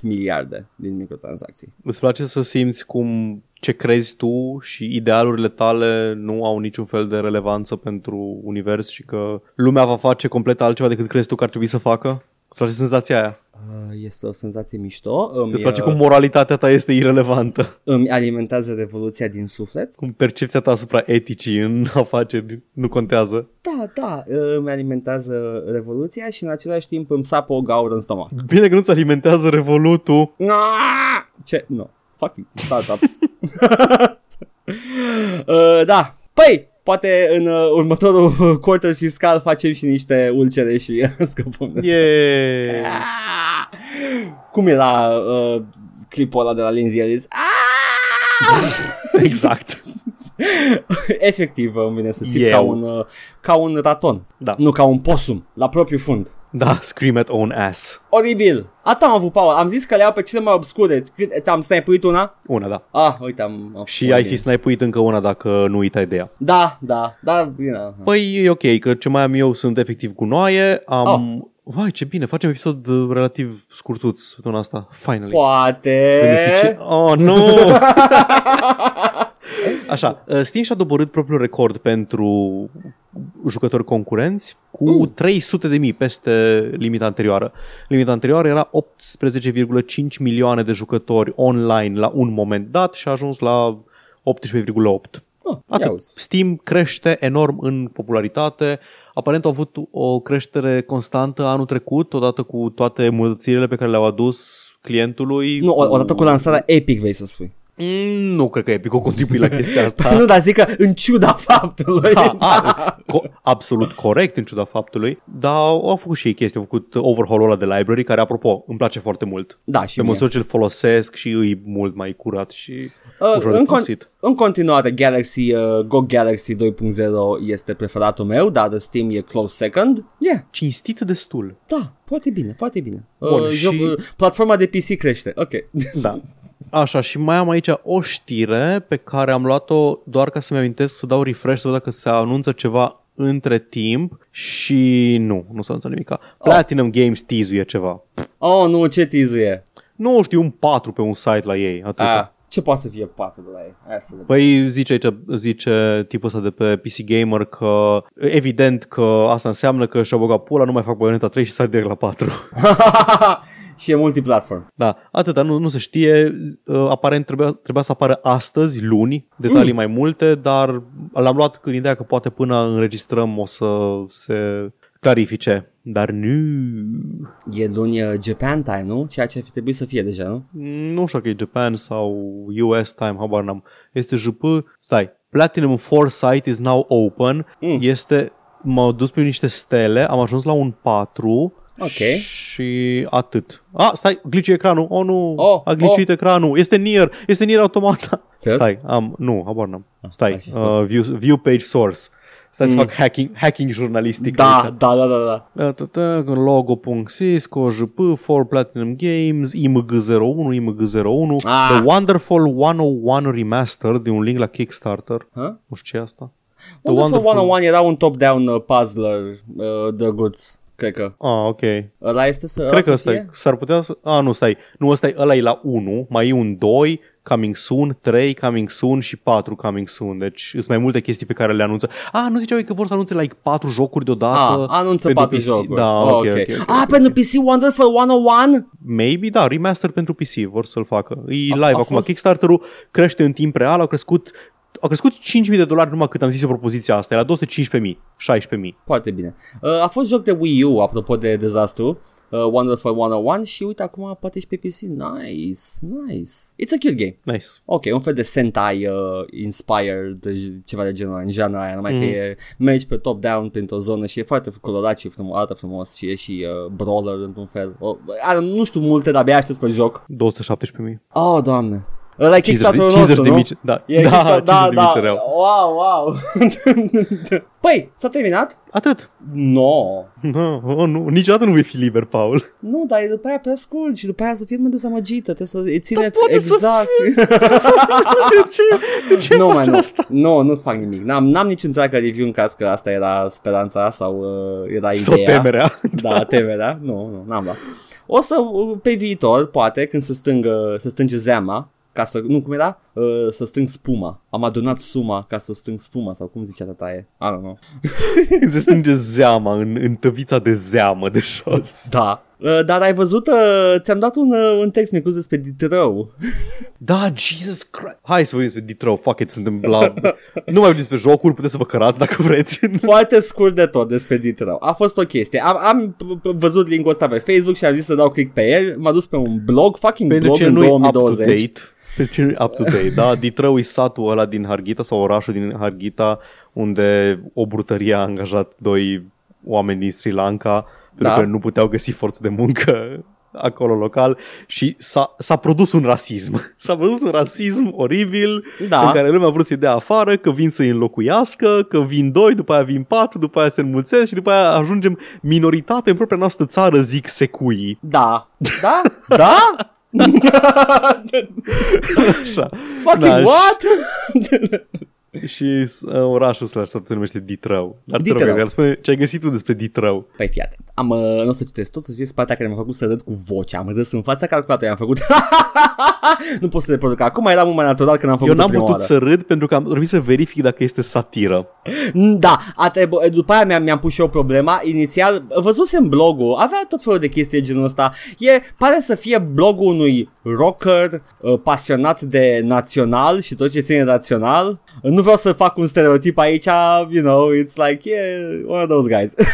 miliarde din microtransacții. Îți place să simți cum ce crezi tu și idealurile tale nu au niciun fel de relevanță pentru univers și că lumea va face complet altceva decât crezi tu că ar trebui să facă? Îți place senzația aia? Uh, este o senzație mișto, îmi, Îți place uh, cum moralitatea ta este irelevantă? îmi alimentează revoluția din suflet. Cum percepția ta asupra eticii în afaceri nu contează? Da, da, uh, îmi alimentează revoluția și în același timp îmi sapă o gaură în stomac. Bine că nu-ți alimentează revolutul. Ah! Ce? Nu. No. Fucking startups. uh, da. Păi, poate în uh, următorul quarter fiscal facem și niște ulcere și scăpăm de... Yeah. Ah! Cum era uh, clipul ăla de la Lindsay Ellis? Ah! Exact. Efectiv, îmi vine să țip Eu. ca un, uh, ca un raton. Da. Nu ca un possum, la propriu fund. Da, scream at own ass. Oribil. Atât am avut, Paul. Am zis că le iau pe cele mai obscure. Cât- Ți-am snipuit una? Una, da. Ah, uite, am... am Și ai fi snipuit încă una dacă nu uitai de ea. Da, da, da, bine. Păi e ok, că ce mai am eu sunt efectiv gunoaie, am... Oh. Vai, ce bine, facem episod uh, relativ scurtuț săptămâna asta. Finally. Poate... Să beneficie- Oh, nu! Așa, uh, Steam și-a doborât propriul record pentru jucători concurenți cu Mm. mm. 300 de mii peste limita anterioară. Limita anterioară era 18,5 milioane de jucători online la un moment dat și a ajuns la 18,8. Oh, ia Atât. uzi. Steam crește enorm în popularitate. Aparent au avut o creștere constantă anul trecut, odată cu toate îmbunătățirile pe care le-au adus clientului. Nu, o- odată cu lansarea Epic, vei să spui. Mm, nu cred că Epic o contribuie la chestia asta. nu, dar zic că în ciuda faptului. Da, a, co- absolut corect în ciuda faptului, dar au făcut și ei chestii, au făcut overhaul-ul ăla de library, care apropo îmi place foarte mult. da, și Pe mie. măsură ce îl folosesc și îi mult mai curat și Uh, ușor de în, con- folosit. în continuare, Galaxy, uh, Go Galaxy 2.0 este preferatul meu, dar de Steam e close second. Yeah, Cinstit destul. da, foarte bine, foarte bine. Bun, uh, și- uh, platforma de PC crește, ok. Da. Așa, și mai am aici o știre pe care am luat-o doar ca să-mi amintesc să dau refresh să văd dacă se anunță ceva între timp și nu, nu se anunță nimic. Platinum Games teazuie ceva. oh, nu, ce tizuie. Nu știu, un 4 pe un site la ei, atât. Ah, ce poate să fie 4 de la ei? Hai să vedem. Păi zice aici, zice tipul ăsta de pe PC Gamer că evident că asta înseamnă că și-au băgat pula, nu mai fac Bayonetta 3 și sar direct la 4. și e multiplatform. Da, atâta, nu, nu se știe, uh, aparent trebuia, trebuia să apară astăzi, luni, detalii mm. mai multe, dar l-am luat cu ideea că poate până înregistrăm o să se clarifice, dar nu, E luni uh, Japan time, nu? Ceea ce ar fi trebuit să fie deja, nu? nu știu că e Japan sau US time, habar n-am, este JP, stai, Platinum Foresight is now open, Mm. este, m-au dus pe niște stele, am ajuns la un 4, Ok. Și atât. A, stai, glitch ecranul. Oh, nu. Oh, a glitchuit ecranul. Este near. Este near automata. Serios? Stai, am, nu, habar n-am. Stai, ar fi fost. uh, view, view page source. Stai să Mm. fac hacking, hacking jurnalistic Da, aici. da, da, da, da. Da, da, da, logo.cisco, jp, for Platinum Games, img01, img01, Ah. The Wonderful 101 Remastered, de un link la Kickstarter. Huh? Nu știu ce e asta. The Wonderful Wonderful- 101 era un top-down uh, puzzler uh, drăguț, cred că. Ah, ok. Ăla este să, ăla Cred că să ăsta fie? e. S-ar putea să... A, nu, stai. Nu, ăsta e, ăla e la 1, mai e un 2, coming soon, 3, coming soon și 4 coming soon. Deci sunt mai multe chestii pe care le anunță. A, nu ziceau ei că vor să anunțe like 4 jocuri deodată? Ah, anunță pentru 4 PC. jocuri. Da, Oh, ok, ok. ok, Ah, ok. pentru PC Wonderful 101? Maybe, da, remaster pentru PC vor să-l facă. E A- live a acum. fost- Kickstarter-ul crește în timp real, au crescut au crescut 5.000 de dolari numai cât am zis eu propoziția asta, e la 215.000, 16.000. Foarte bine. Uh, a fost joc de Wii U, apropo de dezastru. Uh, Wonderful 101 și uite acum poate și pe PC. Nice, nice. It's a cute game. Nice. Ok, un fel de Sentai uh, inspired, j- ceva de genul ăla, în genul aia, numai Mhm. că e, mergi pe top-down printr-o zonă și e foarte colorat și frumos, arată frumos și e și uh, brawler într-un fel. Oh, are, nu știu multe, dar abia aștept să joc. 217.000. Oh, doamne. Ăla e 50 Kickstarter-ul 50 nostru, de nu? mici, da, E da, Kickstarter- 50 de mici cereau. Wow, wow. păi, s-a terminat? Atât. No. No, oh, nu, niciodată nu vei fi liber, Paul. Nu, dar e după aia prea scurt și după aia să fii mai dezamăgită, trebuie să îți ține Dar poate să exact. De ce, de ce nu, faci mai nu. asta? Nu, nu-ți fac nimic. N-am, n-am niciun întreagă review în caz că asta era speranța sau uh, era Sau ideea. temerea. Da, temerea. Nu, nu, n-am luat. O să, uh, pe viitor, poate, când se stângă, se stânge zeama, ca să, nu, cum era? Uh, să strâng spuma. Am adunat suma ca să strâng spuma, sau cum zicea tataie? I don't know. Se strânge zeama în, în tăvița de zeamă de jos. Da. Uh, dar ai văzut, uh, ți-am dat un, uh, un text micuț despre Ditrău. Da, Jesus Christ. Hai să vorbim despre Detroit, fuck it, suntem la... nu mai vorbim despre jocuri, puteți să vă cărați dacă vreți. Foarte scurt de tot despre Ditrău. A fost o chestie. Am, am p- p- văzut linkul ăsta pe Facebook și am zis să dau click pe el. M-a dus pe un blog, fucking Pentru blog ce în nu e 2020. Up-to-date. Pentru ce nu e up-to-date, da? Detroit e satul ăla din Harghita sau orașul din Harghita unde o brutărie a angajat doi oameni din Sri Lanka pentru Da. că nu puteau găsi forță de muncă acolo local și s-a, s-a produs un rasism. S-a produs un rasism oribil Da. în care lumea a vrut să-i dea afară, că vin să-i înlocuiască, că vin doi, după aia vin patru, după aia se înmulțesc și după aia ajungem minoritate în propria noastră țară, zic secuii. Da. Da? Da? Așa. Fucking Da, what? Și uh, orașul ăsta se numește Ditrău. Dar te rog, Ditrău. Edgar, spune ce ai găsit tu despre Ditrău. Păi fii atent. Am, uh, nu o să citesc tot, să zic partea care mi-a făcut să râd cu vocea. Am râs în fața calculatorului, am făcut... nu pot să reproduc acum, era mult mai natural când am făcut Eu n-am prima putut oară. să râd pentru că am trebuit să verific dacă este satiră. Da, a trebu- după aia mi-am, mi-am pus și eu problema. Inițial, văzusem blogul, avea tot felul de chestii de genul ăsta. E, pare să fie blogul unui rocker, uh, pasionat de național și tot ce ține național. Nu vreau să fac un stereotip aici, you know, it's like, yeah, one of those guys.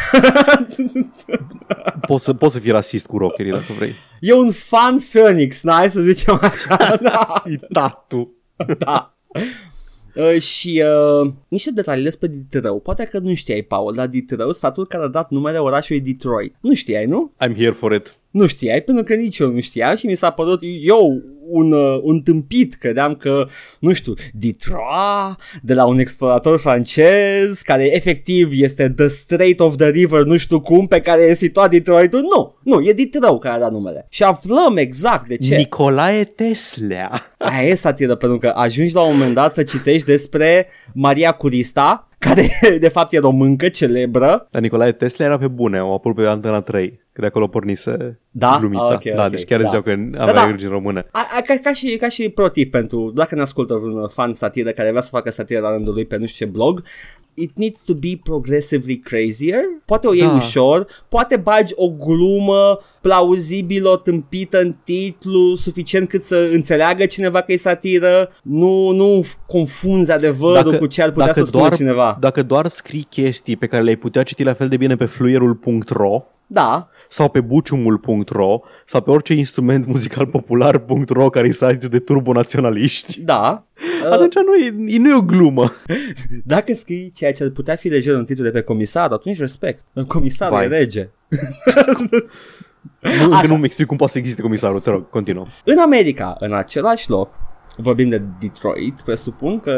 Poți să, poți să fii rasist cu rockerii dacă vrei. e un fan Phoenix, n-ai să zicem așa. da. Da, tu. da. Uh, și uh, niște detalii despre Detroit. Poate că nu știai, Paul, dar Detroit, statul care a dat numele orașului Detroit. Nu știai, nu? I'm here for it. Nu știai, pentru că nici eu nu știam și mi s-a părut eu un, uh, un tâmpit. Credeam că, nu știu, Detroit, de la un explorator francez, care efectiv este The Strait of the River, nu știu cum, pe care e situat Detroitul. Nu, nu, e Detroit care a dat numele. Și aflăm exact de ce. Nicolae Tesla. Aia e satiră, pentru că ajungi la un moment dat să citești despre Maria Curista, care de fapt e româncă, celebră. Dar Nicolae Tesla era pe bune, o apărut pe Antena 3, că de acolo pornise Da? glumița. Ah, ok, da, ok, deci chiar da. ziceau că avea Da, da. origini române. A, a, ca, ca, și, ca și pro tip pentru, dacă ne ascultă un fan satiră care vrea să facă satiră la rândul lui pe nu știu ce blog, it needs to be progressively crazier. Poate o iei Da. ușor, poate bagi o glumă plauzibilă, tâmpită în titlu, suficient cât să înțeleagă cineva că e satiră. Nu, nu confunzi adevărul Dacă- cu ce ar putea dacă să spună doar- cineva. Dacă doar scrii chestii pe care le-ai putea citi la fel de bine pe fluierul.ro Da, sau pe buciumul.ro sau pe orice instrument muzical popular.ro care e site de turbonaționaliști, da. Uh, atunci nu e, nu e o glumă. Dacă scrii ceea ce ar putea fi lejer un titlu de pe comisar, atunci respect. Comisarul Vai. e rege. Nu, încă Așa. nu-mi explic cum poate să existe comisarul, te rog, continuă. În America, în același loc, vorbim de Detroit, presupun că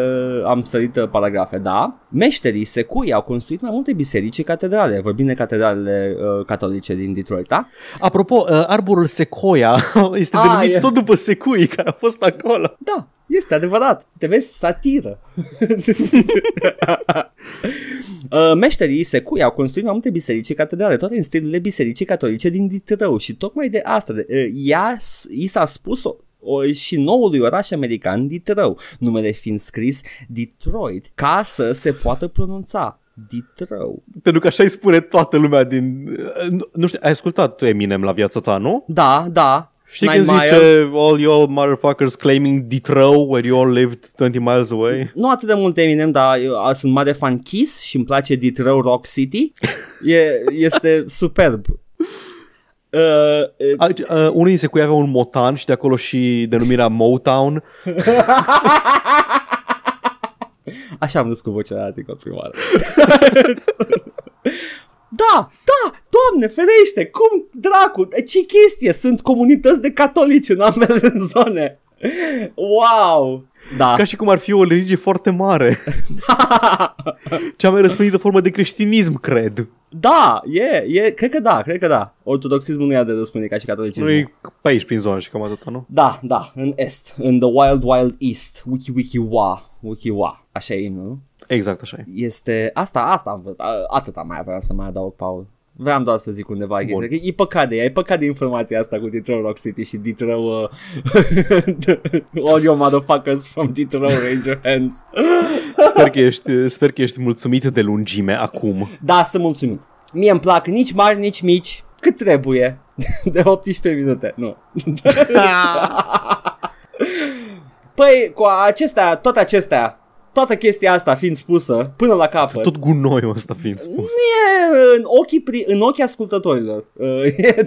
am sărit uh, paragrafe, da, meșterii secui au construit mai multe biserici și catedrale, vorbim de catedralele uh, catolice din Detroit, da? Apropo, uh, arborul sequoia este Ah, denumit e. tot după secui care a fost acolo. Da, este adevărat. Te vezi? Satiră. Uh, Meșterii secui au construit mai multe biserici și catedrale, toate în stilurile bisericii catolice din Detroit și tocmai de asta, de, uh, ea, s- i s-a spus o, o, și noului oraș american Detroit, numele fiind scris Detroit, ca să se poată pronunța Detroit. Pentru că așa îi spune toată lumea din... uh, Nu, nu știu, ai ascultat tu Eminem la viața ta, nu? Da, da. Știi Nine când Mile. zice all you motherfuckers claiming Detroit where you all lived 20 miles away? Nu atât de mult Eminem, dar eu a, sunt mare fan Kiss și îmi place Detroit Rock City. E, este superb. Uh, uh, A, uh, unul din secui avea un motan și de acolo și denumirea Motown. așa am dus cu vocea la articol prima oară. Da, da, doamne, ferește, cum dracu, ce chestie, sunt comunități de catolici în ambele zone. Wow, da. Ca și cum ar fi o religie foarte mare. Cea mai răspândită formă de creștinism, cred. da, e, e, cred că da, cred că da. Ortodoxismul nu e de răspândit ca și catolicismul. Nu e pe aici, prin zonă și cam atâta, nu? Da, da, în est, în the wild wild east, wiki wiki wa, wiki wa, așa e, nu? Exact așa e. Este, asta, asta am văzut, A- atâta mai aveam să mai adaug, Paul. Vreau doar să zic undeva Bun. chestia, că e păcat de ea, e păcat de informația asta cu Detroit Rock City și Detroit uh, All your motherfuckers from Detroit, raise your hands. Sper că ești, sper că ești mulțumit de lungime acum. Da, sunt mulțumit. Mie îmi plac nici mari, nici mici, cât trebuie. De 18 minute, nu. Păi, cu acestea, toate acestea Toată chestia asta fiind spusă până la capăt Tot gunoiul ăsta fiind spus. E în ochii, pri- în ochii ascultătorilor. Uh, e-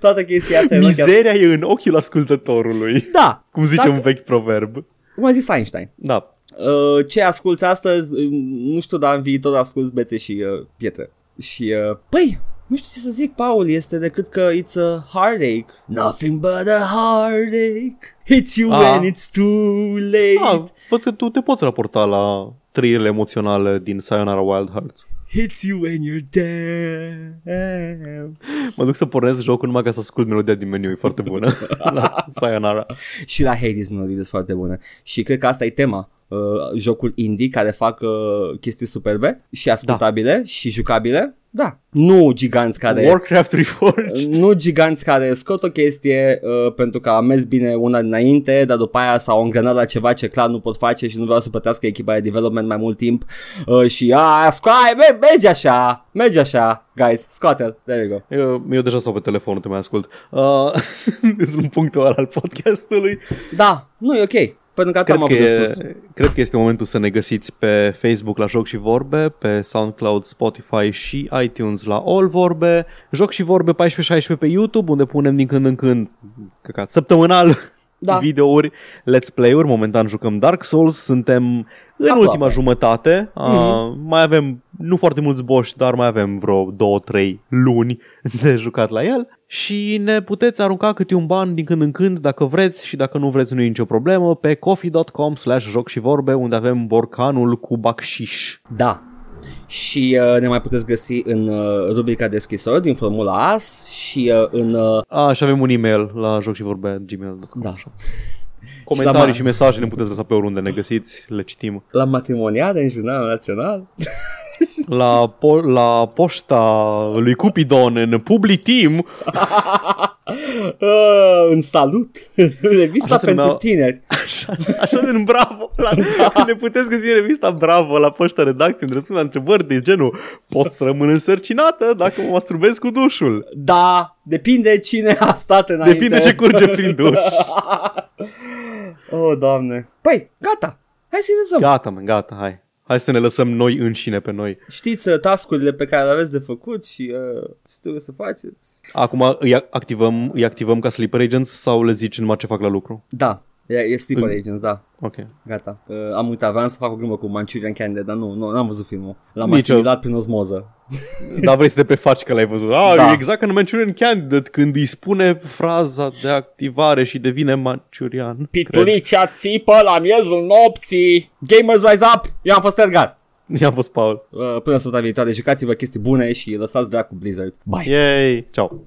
Toată chestia asta e în ochii as- Mizeria e în ochiul ascultătorului. Da, Cum zice Dacă- un vechi proverb. cum a zis Einstein. Da. Uh, ce asculți astăzi, uh, nu știu, dar în viitor asculți bețe și uh, pietre. Și, uh, păi, nu știu ce să zic, Paul, este decât că it's a heartache. Nothing but a heartache. Hits you Ah. when it's too late. Ah, văd că tu te poți raporta la trăirile emoționale din Sayonara Wild Hearts. Hits you when you're down. Mă duc să pornesc jocul numai ca să ascult melodia din meniu, e foarte bună. la Sayonara. Și la Hades melodii sunt foarte bune. Și cred că asta e tema. Uh, jocuri indie care fac uh, chestii superbe și ascultabile da. și jucabile. Da, nu giganți care Warcraft Reforged. nu giganți care scot o chestie uh, pentru că a mers bine una dinainte, dar după aia s-au îngănat la ceva ce clar nu pot face și nu vreau să plătească echipa de development mai mult timp uh, și a, scoai, merge așa, merge așa, guys, scoate-l, there you go. Eu, eu deja stau pe telefon, nu te mai ascult. Uh, sunt punctul ăla al podcastului. Da, nu e ok. Pentru că Cred am că, avut de e, spus. cred că este momentul să ne găsiți pe Facebook la Joc și Vorbe, pe SoundCloud, Spotify și iTunes la All Vorbe, Joc și Vorbe 14-16 pe YouTube, unde punem din când în când, căcat, săptămânal, Da. videouri, let's play-uri, momentan jucăm Dark Souls, suntem în Aproape. ultima jumătate, Mhm. uh, mai avem nu foarte mulți boși, dar mai avem vreo 2-3 luni de jucat la el și ne puteți arunca câte un ban din când în când dacă vreți și dacă nu vreți nu e nicio problemă pe coffee.com slash joc și vorbe unde avem borcanul cu bacșiș. Da. Și uh, ne mai puteți găsi în uh, rubrica deschisori din Formula AS și uh, în... Uh, A, și avem un e-mail la joc și vorbe gmail.com. da. Comentarii Și și, la ma- mesaje ne puteți lăsa pe oriunde ne găsiți, le citim. La matrimoniale în Jurnalul Național. La, po- la poșta lui Cupidon în Publiteam uh, în salut. Revista Așa se pentru numea- tineri. Așa, așa de în Bravo. La, Ne puteți găsi în revista Bravo la poșta redacției unde răspund la întrebări de genul Pot să rămân însărcinată dacă mă masturbez cu dușul? Da, depinde cine a stat înainte. Depinde ce curge prin duș. oh, doamne. Păi, gata. Hai să lăsăm. Gata, mă, gata, hai. Hai să ne lăsăm noi înșine pe noi. Știți uh, tascurile pe care le aveți de făcut și uh, ce trebuie să faceți. Acum îi activăm, îi activăm ca sleeper agents sau le zici numai ce fac la lucru? Da, e, e Sleeper În- Agents, da. Ok. Gata. Uh, am uitat, vreau să fac o glumă cu Manchurian Candidate, dar nu, nu n-am văzut filmul. L-am Nici eu. asimilat prin osmoză. Dar vrei să te prefaci că l-ai văzut. Ah, Da. da. exact ca în Manchurian Candidate când îi spune fraza de activare și devine Manchurian. cred. Pitulicea țipă la miezul nopții. Gamers Rise Up! Eu am fost Edgar. I-am fost Paul. Uh, până săptămâna viitoare, jucați-vă chestii bune și lăsați dracu Blizzard. Bye! Yay! Ciao!